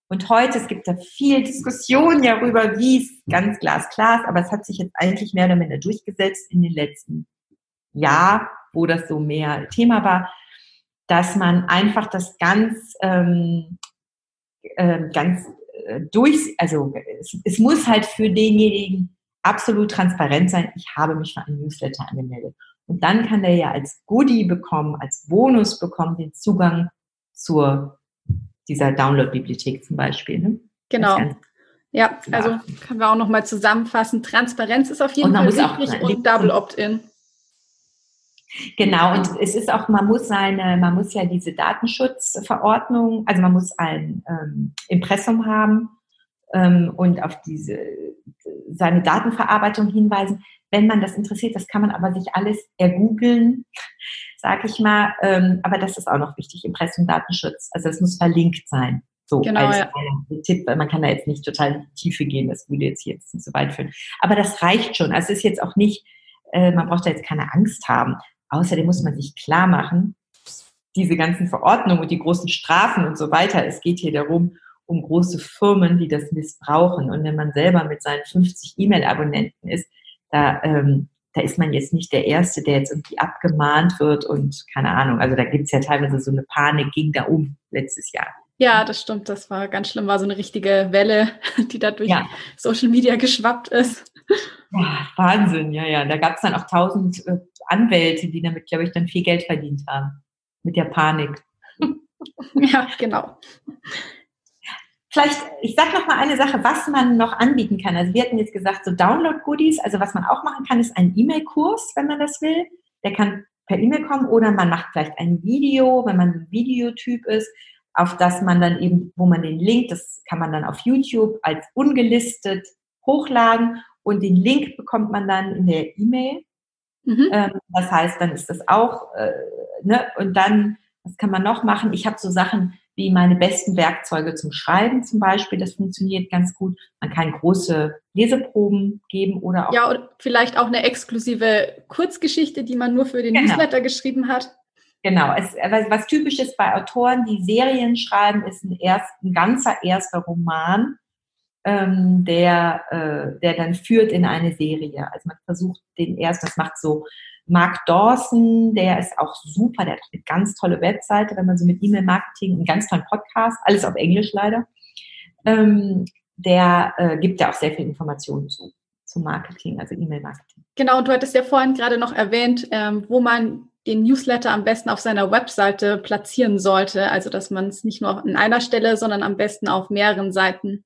Und heute, es gibt da viel Diskussion darüber, wie es ganz glasklar ist, aber es hat sich jetzt eigentlich mehr oder minder durchgesetzt in den letzten Jahr, wo das so mehr Thema war, dass man einfach das ganz, ähm, äh, ganz durch, also es, es muss halt für denjenigen absolut transparent sein, ich habe mich für einen Newsletter angemeldet. Und dann kann der ja als Goodie bekommen, als Bonus bekommen, den Zugang zur dieser Download-Bibliothek zum Beispiel. Ne? Genau. Ja, also können wir auch nochmal zusammenfassen. Transparenz ist auf jeden Fall wichtig und Double Opt-in. Genau, und es ist auch, man muss seine, man muss ja diese Datenschutzverordnung, also man muss ein ähm, Impressum haben ähm, und auf diese seine Datenverarbeitung hinweisen. Wenn man das interessiert, das kann man aber sich alles ergoogeln, sag ich mal. Ähm, aber das ist auch noch wichtig, Impressum Datenschutz. Also es muss verlinkt sein. So genau, als ja. Tipp, man kann da jetzt nicht total in die Tiefe gehen, das würde jetzt hier so weit führen. Aber das reicht schon. Also es ist jetzt auch nicht, äh, man braucht da jetzt keine Angst haben. Außerdem muss man sich klar machen, diese ganzen Verordnungen und die großen Strafen und so weiter, es geht hier darum, um große Firmen, die das missbrauchen. Und wenn man selber mit seinen 50 E-Mail-Abonnenten ist, da, ähm, da ist man jetzt nicht der Erste, der jetzt irgendwie abgemahnt wird und keine Ahnung. Also da gibt's ja teilweise so eine Panik, ging da um letztes Jahr. Ja, das stimmt. Das war ganz schlimm. War so eine richtige Welle, die da durch ja. Social Media geschwappt ist. Ja, Wahnsinn, ja, ja. Da gab es dann auch tausend äh, Anwälte, die damit, glaube ich, dann viel Geld verdient haben. Mit der Panik. ja, genau. Vielleicht, ich sage noch mal eine Sache, was man noch anbieten kann. Also wir hatten jetzt gesagt, so Download-Goodies. Also was man auch machen kann, ist ein E-Mail-Kurs, wenn man das will. Der kann per E-Mail kommen oder man macht vielleicht ein Video, wenn man ein Videotyp ist, auf das man dann eben, wo man den Link, das kann man dann auf YouTube als ungelistet hochladen und den Link bekommt man dann in der E-Mail. Mhm. Ähm, das heißt, dann ist das auch, äh, ne, und dann, was kann man noch machen? Ich habe so Sachen wie meine besten Werkzeuge zum Schreiben zum Beispiel. Das funktioniert ganz gut. Man kann große Leseproben geben oder auch. Ja, und vielleicht auch eine exklusive Kurzgeschichte, die man nur für den genau. Newsletter geschrieben hat. Genau, es, was typisch ist bei Autoren, die Serien schreiben, ist ein, erst, ein ganzer erster Roman, ähm, der, äh, der dann führt in eine Serie. Also man versucht den erst, das macht so Mark Dawson, der ist auch super, der hat eine ganz tolle Webseite, wenn man so mit E-Mail-Marketing, einen ganz tollen Podcast, alles auf Englisch leider. Ähm, der äh, gibt ja auch sehr viel Informationen zu, zu Marketing, also E-Mail-Marketing. Genau, und du hattest ja vorhin gerade noch erwähnt, ähm, wo man den Newsletter am besten auf seiner Webseite platzieren sollte. Also, dass man es nicht nur an einer Stelle, sondern am besten auf mehreren Seiten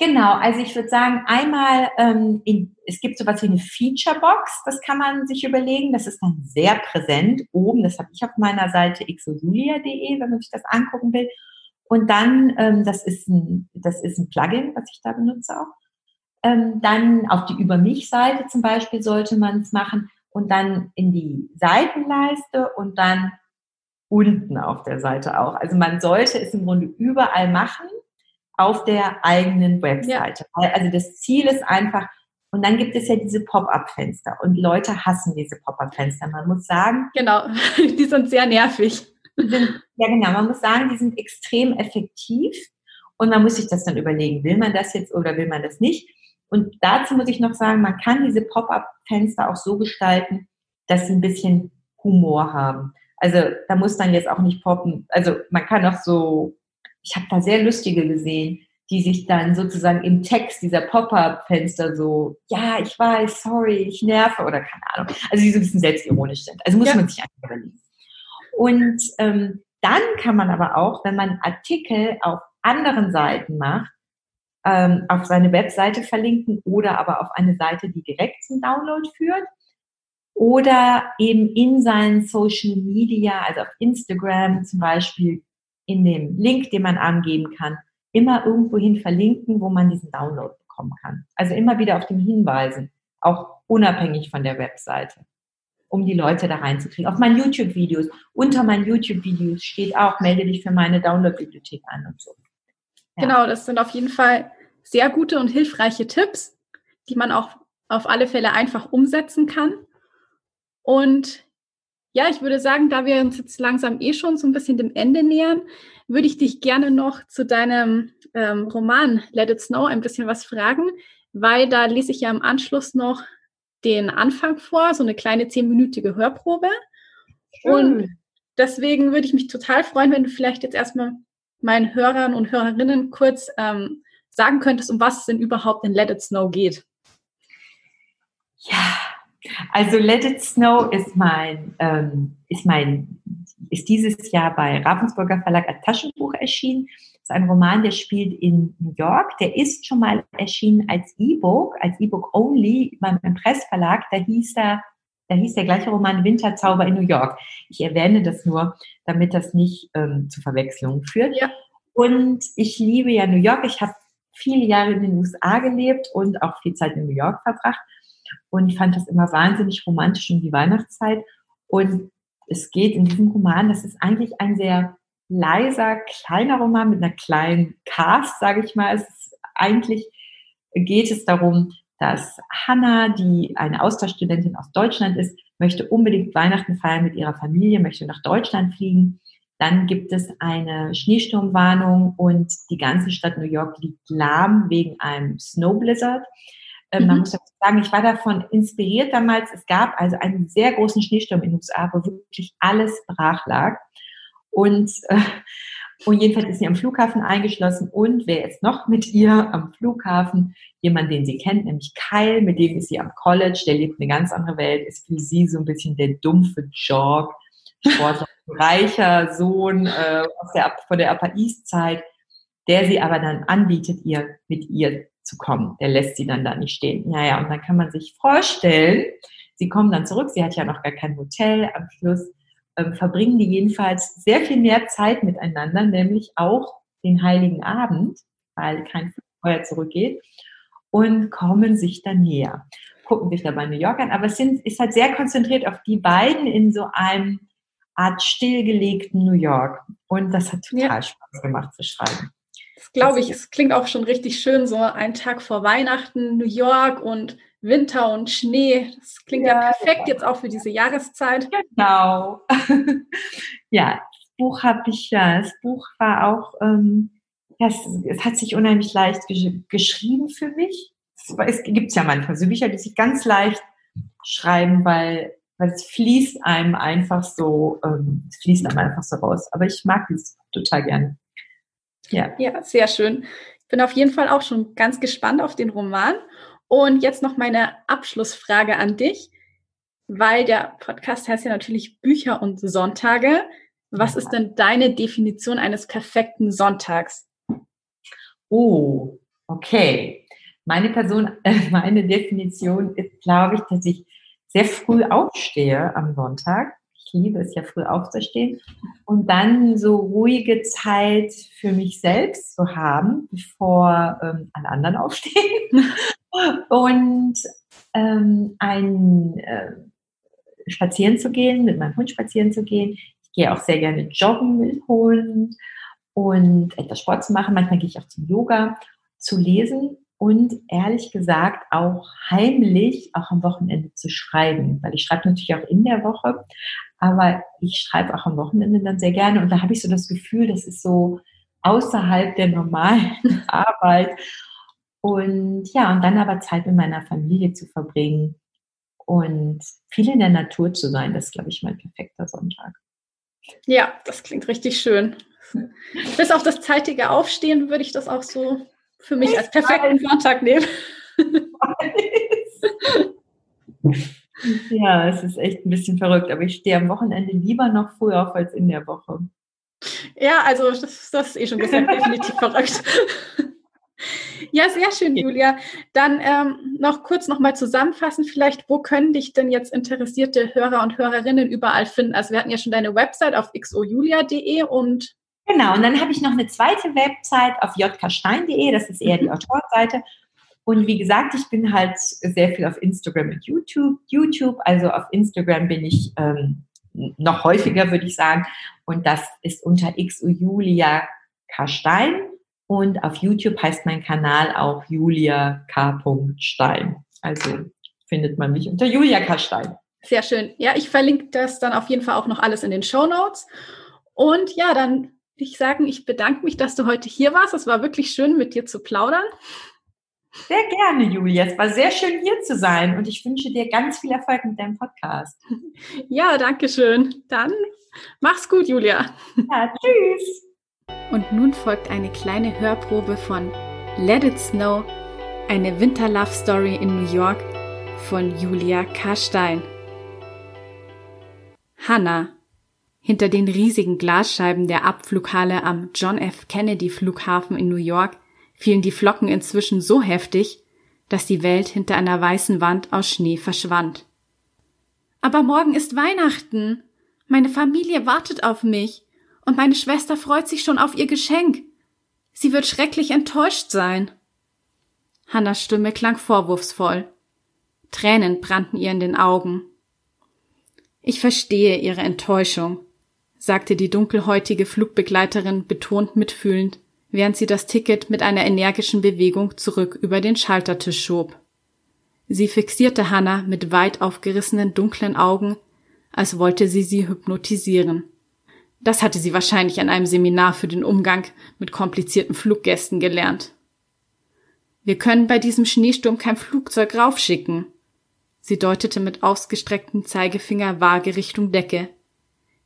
Genau, also ich würde sagen, einmal, ähm, in, es gibt sowas wie eine Featurebox, das kann man sich überlegen, das ist dann sehr präsent oben, das habe ich auf meiner Seite xojulia.de, wenn man sich das angucken will. Und dann, ähm, das, ist ein, das ist ein Plugin, was ich da benutze auch. Ähm, dann auf die Über mich-Seite zum Beispiel sollte man es machen und dann in die Seitenleiste und dann unten auf der Seite auch. Also man sollte es im Grunde überall machen auf der eigenen Webseite. Ja. Also das Ziel ist einfach, und dann gibt es ja diese Pop-up-Fenster und Leute hassen diese Pop-up-Fenster. Man muss sagen. Genau, die sind sehr nervig. Sind, ja, genau. Man muss sagen, die sind extrem effektiv und man muss sich das dann überlegen, will man das jetzt oder will man das nicht? Und dazu muss ich noch sagen, man kann diese Pop-up-Fenster auch so gestalten, dass sie ein bisschen Humor haben. Also da muss dann jetzt auch nicht poppen. Also man kann auch so ich habe da sehr lustige gesehen, die sich dann sozusagen im Text dieser Pop-up-Fenster so, ja, ich weiß, sorry, ich nerve oder keine Ahnung. Also die so ein bisschen selbstironisch sind. Also muss ja. man sich einfach überlegen. Und ähm, dann kann man aber auch, wenn man Artikel auf anderen Seiten macht, ähm, auf seine Webseite verlinken oder aber auf eine Seite, die direkt zum Download führt. Oder eben in seinen Social Media, also auf Instagram zum Beispiel, in dem Link, den man angeben kann, immer irgendwohin verlinken, wo man diesen Download bekommen kann. Also immer wieder auf dem hinweisen, auch unabhängig von der Webseite, um die Leute da reinzukriegen. Auf meinen YouTube-Videos, unter meinen YouTube-Videos steht auch, melde dich für meine Download-Bibliothek an und so. Ja. Genau, das sind auf jeden Fall sehr gute und hilfreiche Tipps, die man auch auf alle Fälle einfach umsetzen kann. Und ja, ich würde sagen, da wir uns jetzt langsam eh schon so ein bisschen dem Ende nähern, würde ich dich gerne noch zu deinem ähm, Roman Let It Snow ein bisschen was fragen, weil da lese ich ja im Anschluss noch den Anfang vor, so eine kleine zehnminütige Hörprobe. Schön. Und deswegen würde ich mich total freuen, wenn du vielleicht jetzt erstmal meinen Hörern und Hörerinnen kurz ähm, sagen könntest, um was es denn überhaupt in Let It Snow geht. Ja, also Let It Snow ist mein, ähm, ist mein, ist dieses Jahr bei Ravensburger Verlag als Taschenbuch erschienen. Das ist ein Roman, der spielt in New York. Der ist schon mal erschienen als E-Book, als E-Book only beim Impressverlag. Da hieß er, da hieß der gleiche Roman Winterzauber in New York. Ich erwähne das nur, damit das nicht ähm, zu Verwechslungen führt. Ja. Und ich liebe ja New York. Ich habe viele Jahre in den USA gelebt und auch viel Zeit in New York verbracht. Und ich fand das immer wahnsinnig romantisch um die Weihnachtszeit. Und es geht in diesem Roman, das ist eigentlich ein sehr leiser, kleiner Roman mit einer kleinen Cast, sage ich mal. Ist eigentlich geht es darum, dass Hannah, die eine Austauschstudentin aus Deutschland ist, möchte unbedingt Weihnachten feiern mit ihrer Familie, möchte nach Deutschland fliegen, Dann gibt es eine Schneesturmwarnung und die ganze Stadt New York liegt lahm wegen einem Snow Blizzard. Ähm, mhm. Man muss dazu sagen, ich war davon inspiriert damals. Es gab also einen sehr großen Schneesturm in den USA, wo wirklich alles brach lag. Und, äh, und jedenfalls ist sie am Flughafen eingeschlossen. Und wer ist noch mit ihr am Flughafen? Jemand, den sie kennt, nämlich Kyle, mit dem ist sie am College. Der lebt eine ganz andere Welt, ist für sie so ein bisschen der dumpfe Jog, Sportler, reicher Sohn äh, aus der, von der Upper East Side, der sie aber dann anbietet, ihr mit ihr zu kommen. Der lässt sie dann da nicht stehen. Naja, und dann kann man sich vorstellen, sie kommen dann zurück, sie hat ja noch gar kein Hotel am Schluss, ähm, verbringen die jedenfalls sehr viel mehr Zeit miteinander, nämlich auch den Heiligen Abend, weil kein Feuer zurückgeht, und kommen sich dann näher. Gucken sich dabei New York an, aber es sind, ist halt sehr konzentriert auf die beiden in so einem Art stillgelegten New York. Und das hat total ja. Spaß gemacht zu schreiben. Das glaube ich, es klingt auch schon richtig schön, so ein Tag vor Weihnachten, New York und Winter und Schnee. Das klingt ja, ja perfekt jetzt auch für diese Jahreszeit. Genau. ja, das Buch habe ich ja. Das Buch war auch, ähm, ja, es, es, hat sich unheimlich leicht gesch geschrieben für mich. Es, gibt ja manchmal so Bücher, die sich ganz leicht schreiben, weil, weil es fließt einem einfach so, ähm, es fließt einem einfach so raus. Aber ich mag es total gerne. Ja. ja, sehr schön. Ich bin auf jeden Fall auch schon ganz gespannt auf den Roman. Und jetzt noch meine Abschlussfrage an dich, weil der Podcast heißt ja natürlich Bücher und Sonntage. Was ist denn deine Definition eines perfekten Sonntags? Oh, okay. Meine Person, meine Definition ist, glaube ich, dass ich sehr früh aufstehe am Sonntag ich liebe es ja früh aufzustehen und dann so ruhige Zeit für mich selbst zu haben, bevor ähm, alle anderen aufstehen und ähm, ein äh, spazieren zu gehen, mit meinem Hund spazieren zu gehen. Ich gehe auch sehr gerne joggen mit Hund und etwas Sport zu machen. Manchmal gehe ich auch zum Yoga, zu lesen und ehrlich gesagt auch heimlich auch am Wochenende zu schreiben, weil ich schreibe natürlich auch in der Woche, aber ich schreibe auch am Wochenende dann sehr gerne und da habe ich so das Gefühl, das ist so außerhalb der normalen Arbeit und ja, und dann aber Zeit mit meiner Familie zu verbringen und viel in der Natur zu sein, das ist, glaube ich, mein perfekter Sonntag. Ja, das klingt richtig schön. Bis auf das zeitige Aufstehen würde ich das auch so für mich ich als perfekten Sonntag nehmen. ja, es ist echt ein bisschen verrückt, aber ich stehe am Wochenende lieber noch früher auf als in der Woche. Ja, also das, das ist eh schon gesagt, definitiv verrückt. Ja, sehr schön, Julia. Dann ähm, noch kurz nochmal zusammenfassen, vielleicht, wo können dich denn jetzt interessierte Hörer und Hörerinnen überall finden? Also wir hatten ja schon deine Website auf xojulia.de und Genau, und dann habe ich noch eine zweite Website auf jkstein.de, das ist eher die mhm. Autorenseite. Und wie gesagt, ich bin halt sehr viel auf Instagram und YouTube. YouTube, also auf Instagram bin ich ähm, noch häufiger, würde ich sagen. Und das ist unter xujulia Stein. Und auf YouTube heißt mein Kanal auch Julia K. Stein. Also findet man mich unter Julia K. Stein. Sehr schön. Ja, ich verlinke das dann auf jeden Fall auch noch alles in den Show Notes. Und ja, dann ich sagen, ich bedanke mich, dass du heute hier warst. Es war wirklich schön, mit dir zu plaudern. Sehr gerne, Julia. Es war sehr schön, hier zu sein und ich wünsche dir ganz viel Erfolg mit deinem Podcast. Ja, danke schön. Dann mach's gut, Julia. Ja, tschüss. Und nun folgt eine kleine Hörprobe von Let It Snow, eine Winter Love Story in New York von Julia K. Stein. Hannah hinter den riesigen Glasscheiben der Abflughalle am John F. Kennedy Flughafen in New York fielen die Flocken inzwischen so heftig, dass die Welt hinter einer weißen Wand aus Schnee verschwand. Aber morgen ist Weihnachten. Meine Familie wartet auf mich und meine Schwester freut sich schon auf ihr Geschenk. Sie wird schrecklich enttäuscht sein. Hannas Stimme klang vorwurfsvoll. Tränen brannten ihr in den Augen. Ich verstehe ihre Enttäuschung sagte die dunkelhäutige Flugbegleiterin betont mitfühlend, während sie das Ticket mit einer energischen Bewegung zurück über den Schaltertisch schob. Sie fixierte Hannah mit weit aufgerissenen dunklen Augen, als wollte sie sie hypnotisieren. Das hatte sie wahrscheinlich an einem Seminar für den Umgang mit komplizierten Fluggästen gelernt. Wir können bei diesem Schneesturm kein Flugzeug raufschicken. Sie deutete mit ausgestrecktem Zeigefinger vage Richtung Decke.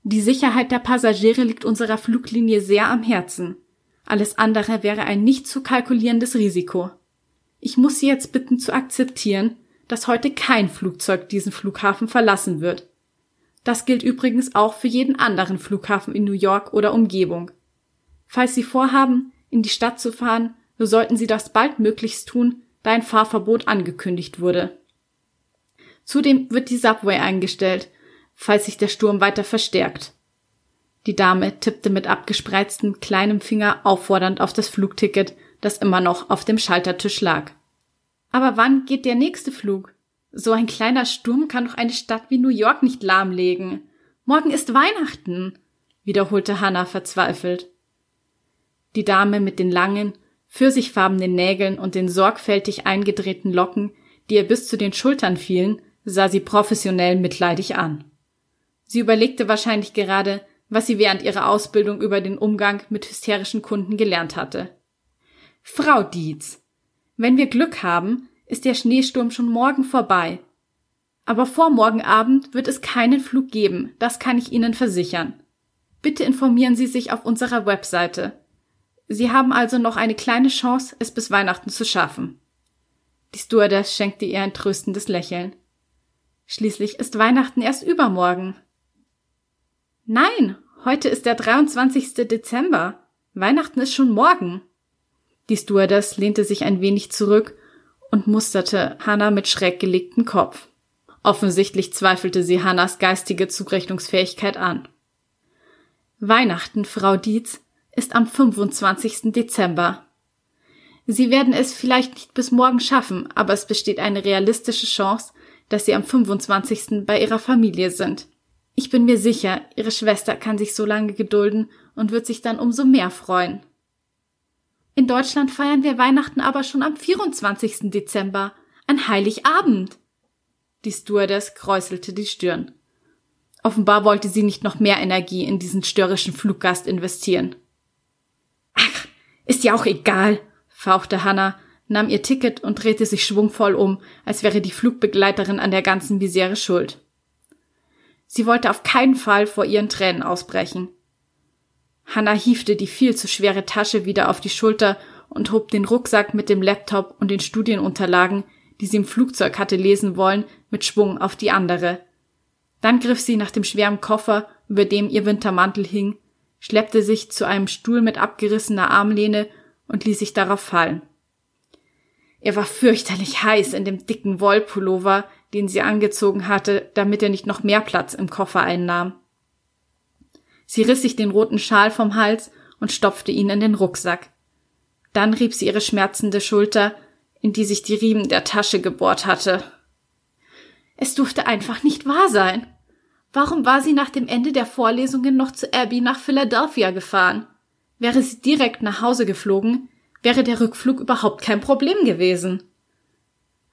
Die Sicherheit der Passagiere liegt unserer Fluglinie sehr am Herzen. Alles andere wäre ein nicht zu kalkulierendes Risiko. Ich muss Sie jetzt bitten zu akzeptieren, dass heute kein Flugzeug diesen Flughafen verlassen wird. Das gilt übrigens auch für jeden anderen Flughafen in New York oder Umgebung. Falls Sie vorhaben, in die Stadt zu fahren, so sollten Sie das baldmöglichst tun, da ein Fahrverbot angekündigt wurde. Zudem wird die Subway eingestellt, falls sich der Sturm weiter verstärkt. Die Dame tippte mit abgespreiztem kleinem Finger auffordernd auf das Flugticket, das immer noch auf dem Schaltertisch lag. Aber wann geht der nächste Flug? So ein kleiner Sturm kann doch eine Stadt wie New York nicht lahmlegen. Morgen ist Weihnachten, wiederholte Hannah verzweifelt. Die Dame mit den langen, pfirsichfarbenen Nägeln und den sorgfältig eingedrehten Locken, die ihr bis zu den Schultern fielen, sah sie professionell mitleidig an. Sie überlegte wahrscheinlich gerade, was sie während ihrer Ausbildung über den Umgang mit hysterischen Kunden gelernt hatte. Frau Dietz, wenn wir Glück haben, ist der Schneesturm schon morgen vorbei. Aber vor morgen Abend wird es keinen Flug geben, das kann ich Ihnen versichern. Bitte informieren Sie sich auf unserer Webseite. Sie haben also noch eine kleine Chance, es bis Weihnachten zu schaffen. Die Stewardess schenkte ihr ein tröstendes Lächeln. Schließlich ist Weihnachten erst übermorgen. Nein, heute ist der 23. Dezember. Weihnachten ist schon morgen. Die Stewardess lehnte sich ein wenig zurück und musterte Hannah mit schräg gelegtem Kopf. Offensichtlich zweifelte sie Hannas geistige Zurechnungsfähigkeit an. Weihnachten, Frau Dietz, ist am 25. Dezember. Sie werden es vielleicht nicht bis morgen schaffen, aber es besteht eine realistische Chance, dass Sie am 25. bei Ihrer Familie sind. Ich bin mir sicher, Ihre Schwester kann sich so lange gedulden und wird sich dann umso mehr freuen. In Deutschland feiern wir Weihnachten aber schon am 24. Dezember, an Heiligabend. Die Stewardess kräuselte die Stirn. Offenbar wollte sie nicht noch mehr Energie in diesen störrischen Fluggast investieren. Ach, ist ja auch egal, fauchte Hannah, nahm ihr Ticket und drehte sich schwungvoll um, als wäre die Flugbegleiterin an der ganzen Misere schuld. Sie wollte auf keinen Fall vor ihren Tränen ausbrechen. Hannah hiefte die viel zu schwere Tasche wieder auf die Schulter und hob den Rucksack mit dem Laptop und den Studienunterlagen, die sie im Flugzeug hatte lesen wollen, mit Schwung auf die andere. Dann griff sie nach dem schweren Koffer, über dem ihr Wintermantel hing, schleppte sich zu einem Stuhl mit abgerissener Armlehne und ließ sich darauf fallen. Er war fürchterlich heiß in dem dicken Wollpullover, den sie angezogen hatte, damit er nicht noch mehr Platz im Koffer einnahm. Sie riss sich den roten Schal vom Hals und stopfte ihn in den Rucksack. Dann rieb sie ihre schmerzende Schulter, in die sich die Riemen der Tasche gebohrt hatte. Es durfte einfach nicht wahr sein. Warum war sie nach dem Ende der Vorlesungen noch zu Abby nach Philadelphia gefahren? Wäre sie direkt nach Hause geflogen, wäre der Rückflug überhaupt kein Problem gewesen.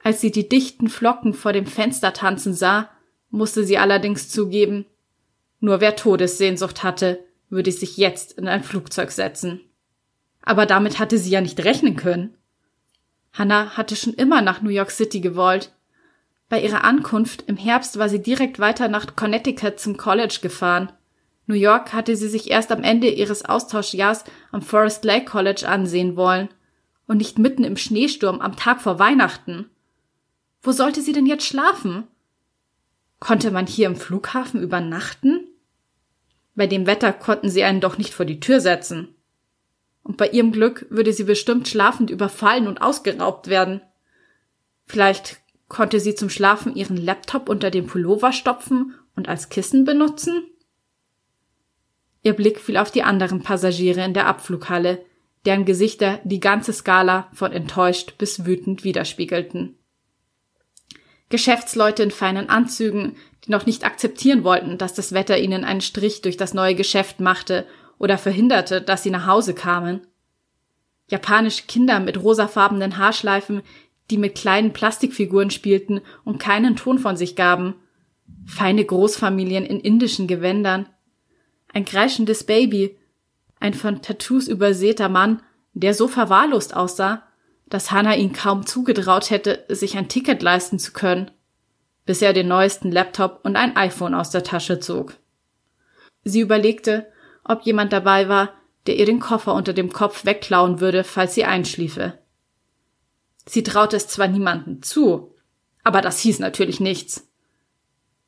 Als sie die dichten Flocken vor dem Fenster tanzen sah, musste sie allerdings zugeben, nur wer Todessehnsucht hatte, würde sich jetzt in ein Flugzeug setzen. Aber damit hatte sie ja nicht rechnen können. Hannah hatte schon immer nach New York City gewollt. Bei ihrer Ankunft im Herbst war sie direkt weiter nach Connecticut zum College gefahren. New York hatte sie sich erst am Ende ihres Austauschjahrs am Forest Lake College ansehen wollen. Und nicht mitten im Schneesturm am Tag vor Weihnachten. Wo sollte sie denn jetzt schlafen? Konnte man hier im Flughafen übernachten? Bei dem Wetter konnten sie einen doch nicht vor die Tür setzen. Und bei ihrem Glück würde sie bestimmt schlafend überfallen und ausgeraubt werden. Vielleicht konnte sie zum Schlafen ihren Laptop unter dem Pullover stopfen und als Kissen benutzen? Ihr Blick fiel auf die anderen Passagiere in der Abflughalle, deren Gesichter die ganze Skala von enttäuscht bis wütend widerspiegelten. Geschäftsleute in feinen Anzügen, die noch nicht akzeptieren wollten, dass das Wetter ihnen einen Strich durch das neue Geschäft machte oder verhinderte, dass sie nach Hause kamen. Japanische Kinder mit rosafarbenen Haarschleifen, die mit kleinen Plastikfiguren spielten und keinen Ton von sich gaben. Feine Großfamilien in indischen Gewändern. ein kreischendes Baby, ein von Tattoos übersäter Mann, der so verwahrlost aussah, dass Hannah ihn kaum zugetraut hätte, sich ein Ticket leisten zu können, bis er den neuesten Laptop und ein iPhone aus der Tasche zog. Sie überlegte, ob jemand dabei war, der ihr den Koffer unter dem Kopf wegklauen würde, falls sie einschliefe. Sie traute es zwar niemanden zu, aber das hieß natürlich nichts.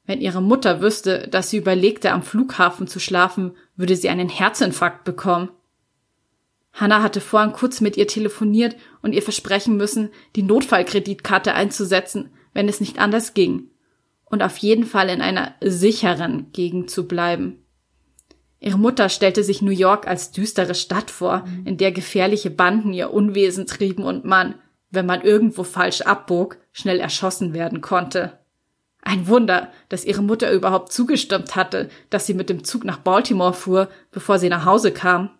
Wenn ihre Mutter wüsste, dass sie überlegte, am Flughafen zu schlafen, würde sie einen Herzinfarkt bekommen. Hannah hatte vorhin kurz mit ihr telefoniert und ihr versprechen müssen, die Notfallkreditkarte einzusetzen, wenn es nicht anders ging. Und auf jeden Fall in einer sicheren Gegend zu bleiben. Ihre Mutter stellte sich New York als düstere Stadt vor, in der gefährliche Banden ihr Unwesen trieben und man, wenn man irgendwo falsch abbog, schnell erschossen werden konnte. Ein Wunder, dass ihre Mutter überhaupt zugestimmt hatte, dass sie mit dem Zug nach Baltimore fuhr, bevor sie nach Hause kam.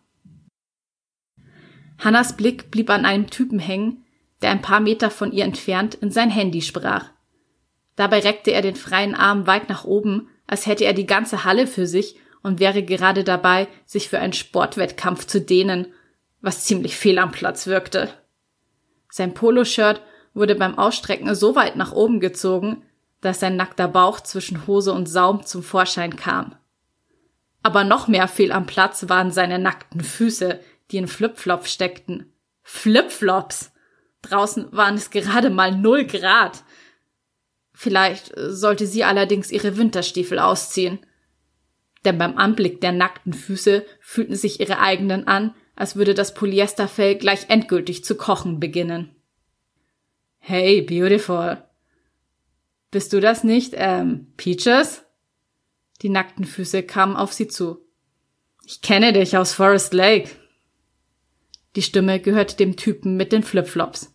Hannas Blick blieb an einem Typen hängen, der ein paar Meter von ihr entfernt in sein Handy sprach. Dabei reckte er den freien Arm weit nach oben, als hätte er die ganze Halle für sich und wäre gerade dabei, sich für einen Sportwettkampf zu dehnen, was ziemlich fehl am Platz wirkte. Sein Poloshirt wurde beim Ausstrecken so weit nach oben gezogen, dass sein nackter Bauch zwischen Hose und Saum zum Vorschein kam. Aber noch mehr fehl am Platz waren seine nackten Füße, die in Flipflops steckten. Flipflops! Draußen waren es gerade mal null Grad. Vielleicht sollte sie allerdings ihre Winterstiefel ausziehen. Denn beim Anblick der nackten Füße fühlten sich ihre eigenen an, als würde das Polyesterfell gleich endgültig zu kochen beginnen. Hey, beautiful. Bist du das nicht, ähm, Peaches? Die nackten Füße kamen auf sie zu. Ich kenne dich aus Forest Lake. Die Stimme gehörte dem Typen mit den Flipflops.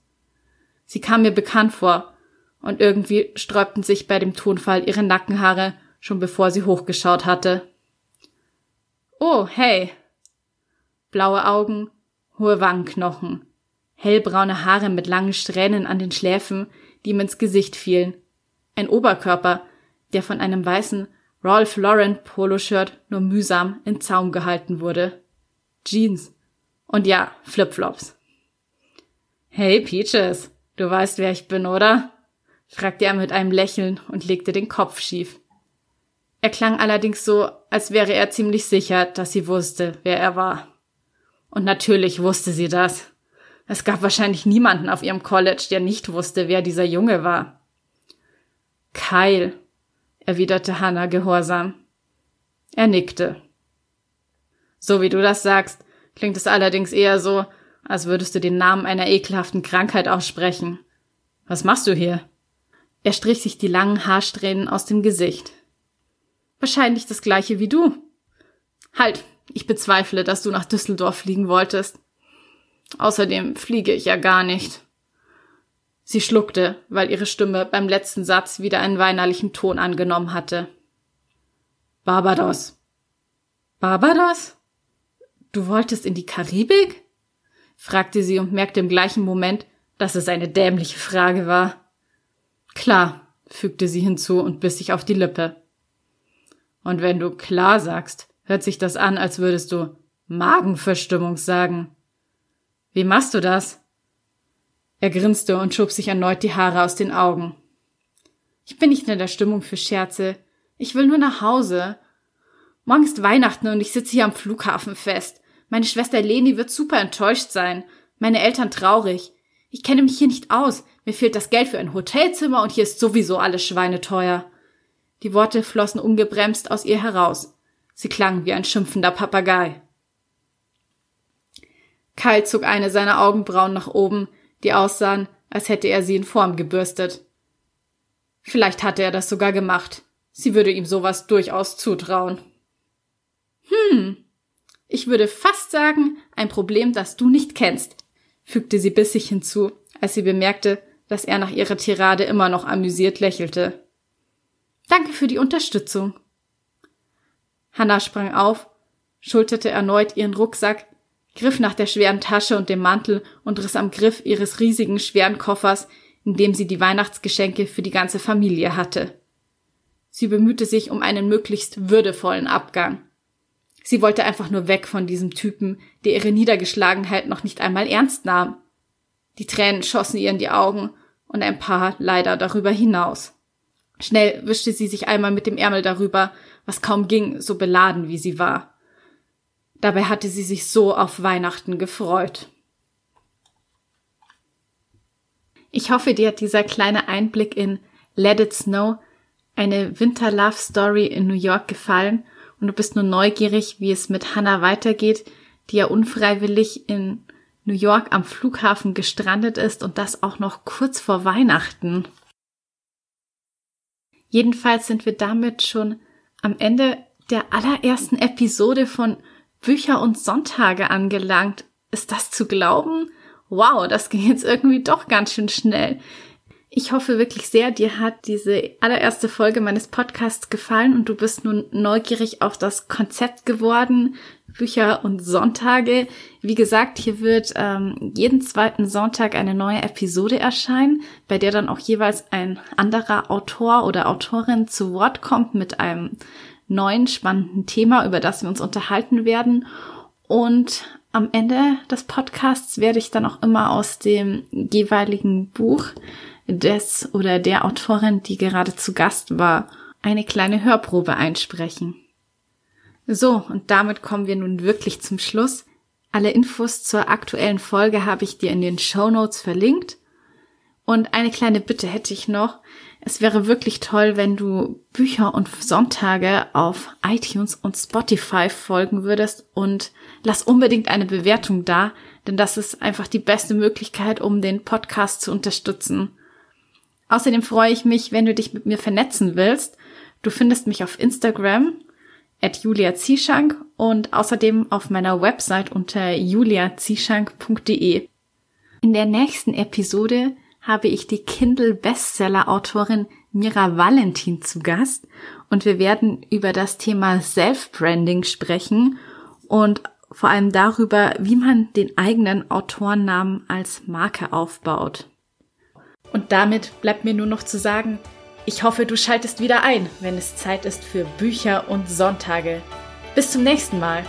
Sie kam mir bekannt vor, und irgendwie sträubten sich bei dem Tonfall ihre Nackenhaare, schon bevor sie hochgeschaut hatte. Oh, hey. Blaue Augen, hohe Wangenknochen, hellbraune Haare mit langen Strähnen an den Schläfen, die ihm ins Gesicht fielen, ein Oberkörper, der von einem weißen Ralph Lauren Poloshirt nur mühsam in Zaum gehalten wurde. Jeans, und ja, Flipflops. Hey, Peaches, du weißt, wer ich bin, oder? fragte er mit einem Lächeln und legte den Kopf schief. Er klang allerdings so, als wäre er ziemlich sicher, dass sie wusste, wer er war. Und natürlich wusste sie das. Es gab wahrscheinlich niemanden auf ihrem College, der nicht wusste, wer dieser Junge war. Kyle, erwiderte Hannah gehorsam. Er nickte. So wie du das sagst, Klingt es allerdings eher so, als würdest du den Namen einer ekelhaften Krankheit aussprechen. Was machst du hier? Er strich sich die langen Haarsträhnen aus dem Gesicht. Wahrscheinlich das gleiche wie du. Halt, ich bezweifle, dass du nach Düsseldorf fliegen wolltest. Außerdem fliege ich ja gar nicht. Sie schluckte, weil ihre Stimme beim letzten Satz wieder einen weinerlichen Ton angenommen hatte. Barbados. Barbados? Du wolltest in die Karibik? fragte sie und merkte im gleichen Moment, dass es eine dämliche Frage war. Klar, fügte sie hinzu und biss sich auf die Lippe. Und wenn du klar sagst, hört sich das an, als würdest du Magenverstimmung sagen. Wie machst du das? Er grinste und schob sich erneut die Haare aus den Augen. Ich bin nicht in der Stimmung für Scherze. Ich will nur nach Hause. Morgen ist Weihnachten und ich sitze hier am Flughafen fest. Meine Schwester Leni wird super enttäuscht sein. Meine Eltern traurig. Ich kenne mich hier nicht aus. Mir fehlt das Geld für ein Hotelzimmer und hier ist sowieso alles schweineteuer. Die Worte flossen ungebremst aus ihr heraus. Sie klangen wie ein schimpfender Papagei. Kyle zog eine seiner Augenbrauen nach oben, die aussahen, als hätte er sie in Form gebürstet. Vielleicht hatte er das sogar gemacht. Sie würde ihm sowas durchaus zutrauen. Hm, ich würde fast sagen, ein Problem, das du nicht kennst, fügte sie bissig hinzu, als sie bemerkte, dass er nach ihrer Tirade immer noch amüsiert lächelte. Danke für die Unterstützung. Hannah sprang auf, schulterte erneut ihren Rucksack, griff nach der schweren Tasche und dem Mantel und riss am Griff ihres riesigen schweren Koffers, in dem sie die Weihnachtsgeschenke für die ganze Familie hatte. Sie bemühte sich um einen möglichst würdevollen Abgang. Sie wollte einfach nur weg von diesem Typen, der ihre Niedergeschlagenheit noch nicht einmal ernst nahm. Die Tränen schossen ihr in die Augen und ein paar leider darüber hinaus. Schnell wischte sie sich einmal mit dem Ärmel darüber, was kaum ging, so beladen wie sie war. Dabei hatte sie sich so auf Weihnachten gefreut. Ich hoffe, dir hat dieser kleine Einblick in Let It Snow, eine Winter Love Story in New York gefallen und du bist nur neugierig, wie es mit Hannah weitergeht, die ja unfreiwillig in New York am Flughafen gestrandet ist und das auch noch kurz vor Weihnachten. Jedenfalls sind wir damit schon am Ende der allerersten Episode von Bücher und Sonntage angelangt. Ist das zu glauben? Wow, das ging jetzt irgendwie doch ganz schön schnell. Ich hoffe wirklich sehr, dir hat diese allererste Folge meines Podcasts gefallen und du bist nun neugierig auf das Konzept geworden, Bücher und Sonntage. Wie gesagt, hier wird ähm, jeden zweiten Sonntag eine neue Episode erscheinen, bei der dann auch jeweils ein anderer Autor oder Autorin zu Wort kommt mit einem neuen spannenden Thema, über das wir uns unterhalten werden. Und am Ende des Podcasts werde ich dann auch immer aus dem jeweiligen Buch des oder der Autorin, die gerade zu Gast war, eine kleine Hörprobe einsprechen. So, und damit kommen wir nun wirklich zum Schluss. Alle Infos zur aktuellen Folge habe ich dir in den Show Notes verlinkt. Und eine kleine Bitte hätte ich noch. Es wäre wirklich toll, wenn du Bücher und Sonntage auf iTunes und Spotify folgen würdest und lass unbedingt eine Bewertung da, denn das ist einfach die beste Möglichkeit, um den Podcast zu unterstützen. Außerdem freue ich mich, wenn du dich mit mir vernetzen willst. Du findest mich auf Instagram at Julia Zieschank und außerdem auf meiner Website unter juliazieschank.de. In der nächsten Episode habe ich die Kindle Bestseller Autorin Mira Valentin zu Gast und wir werden über das Thema Self-Branding sprechen und vor allem darüber, wie man den eigenen Autorennamen als Marke aufbaut. Und damit bleibt mir nur noch zu sagen, ich hoffe, du schaltest wieder ein, wenn es Zeit ist für Bücher und Sonntage. Bis zum nächsten Mal.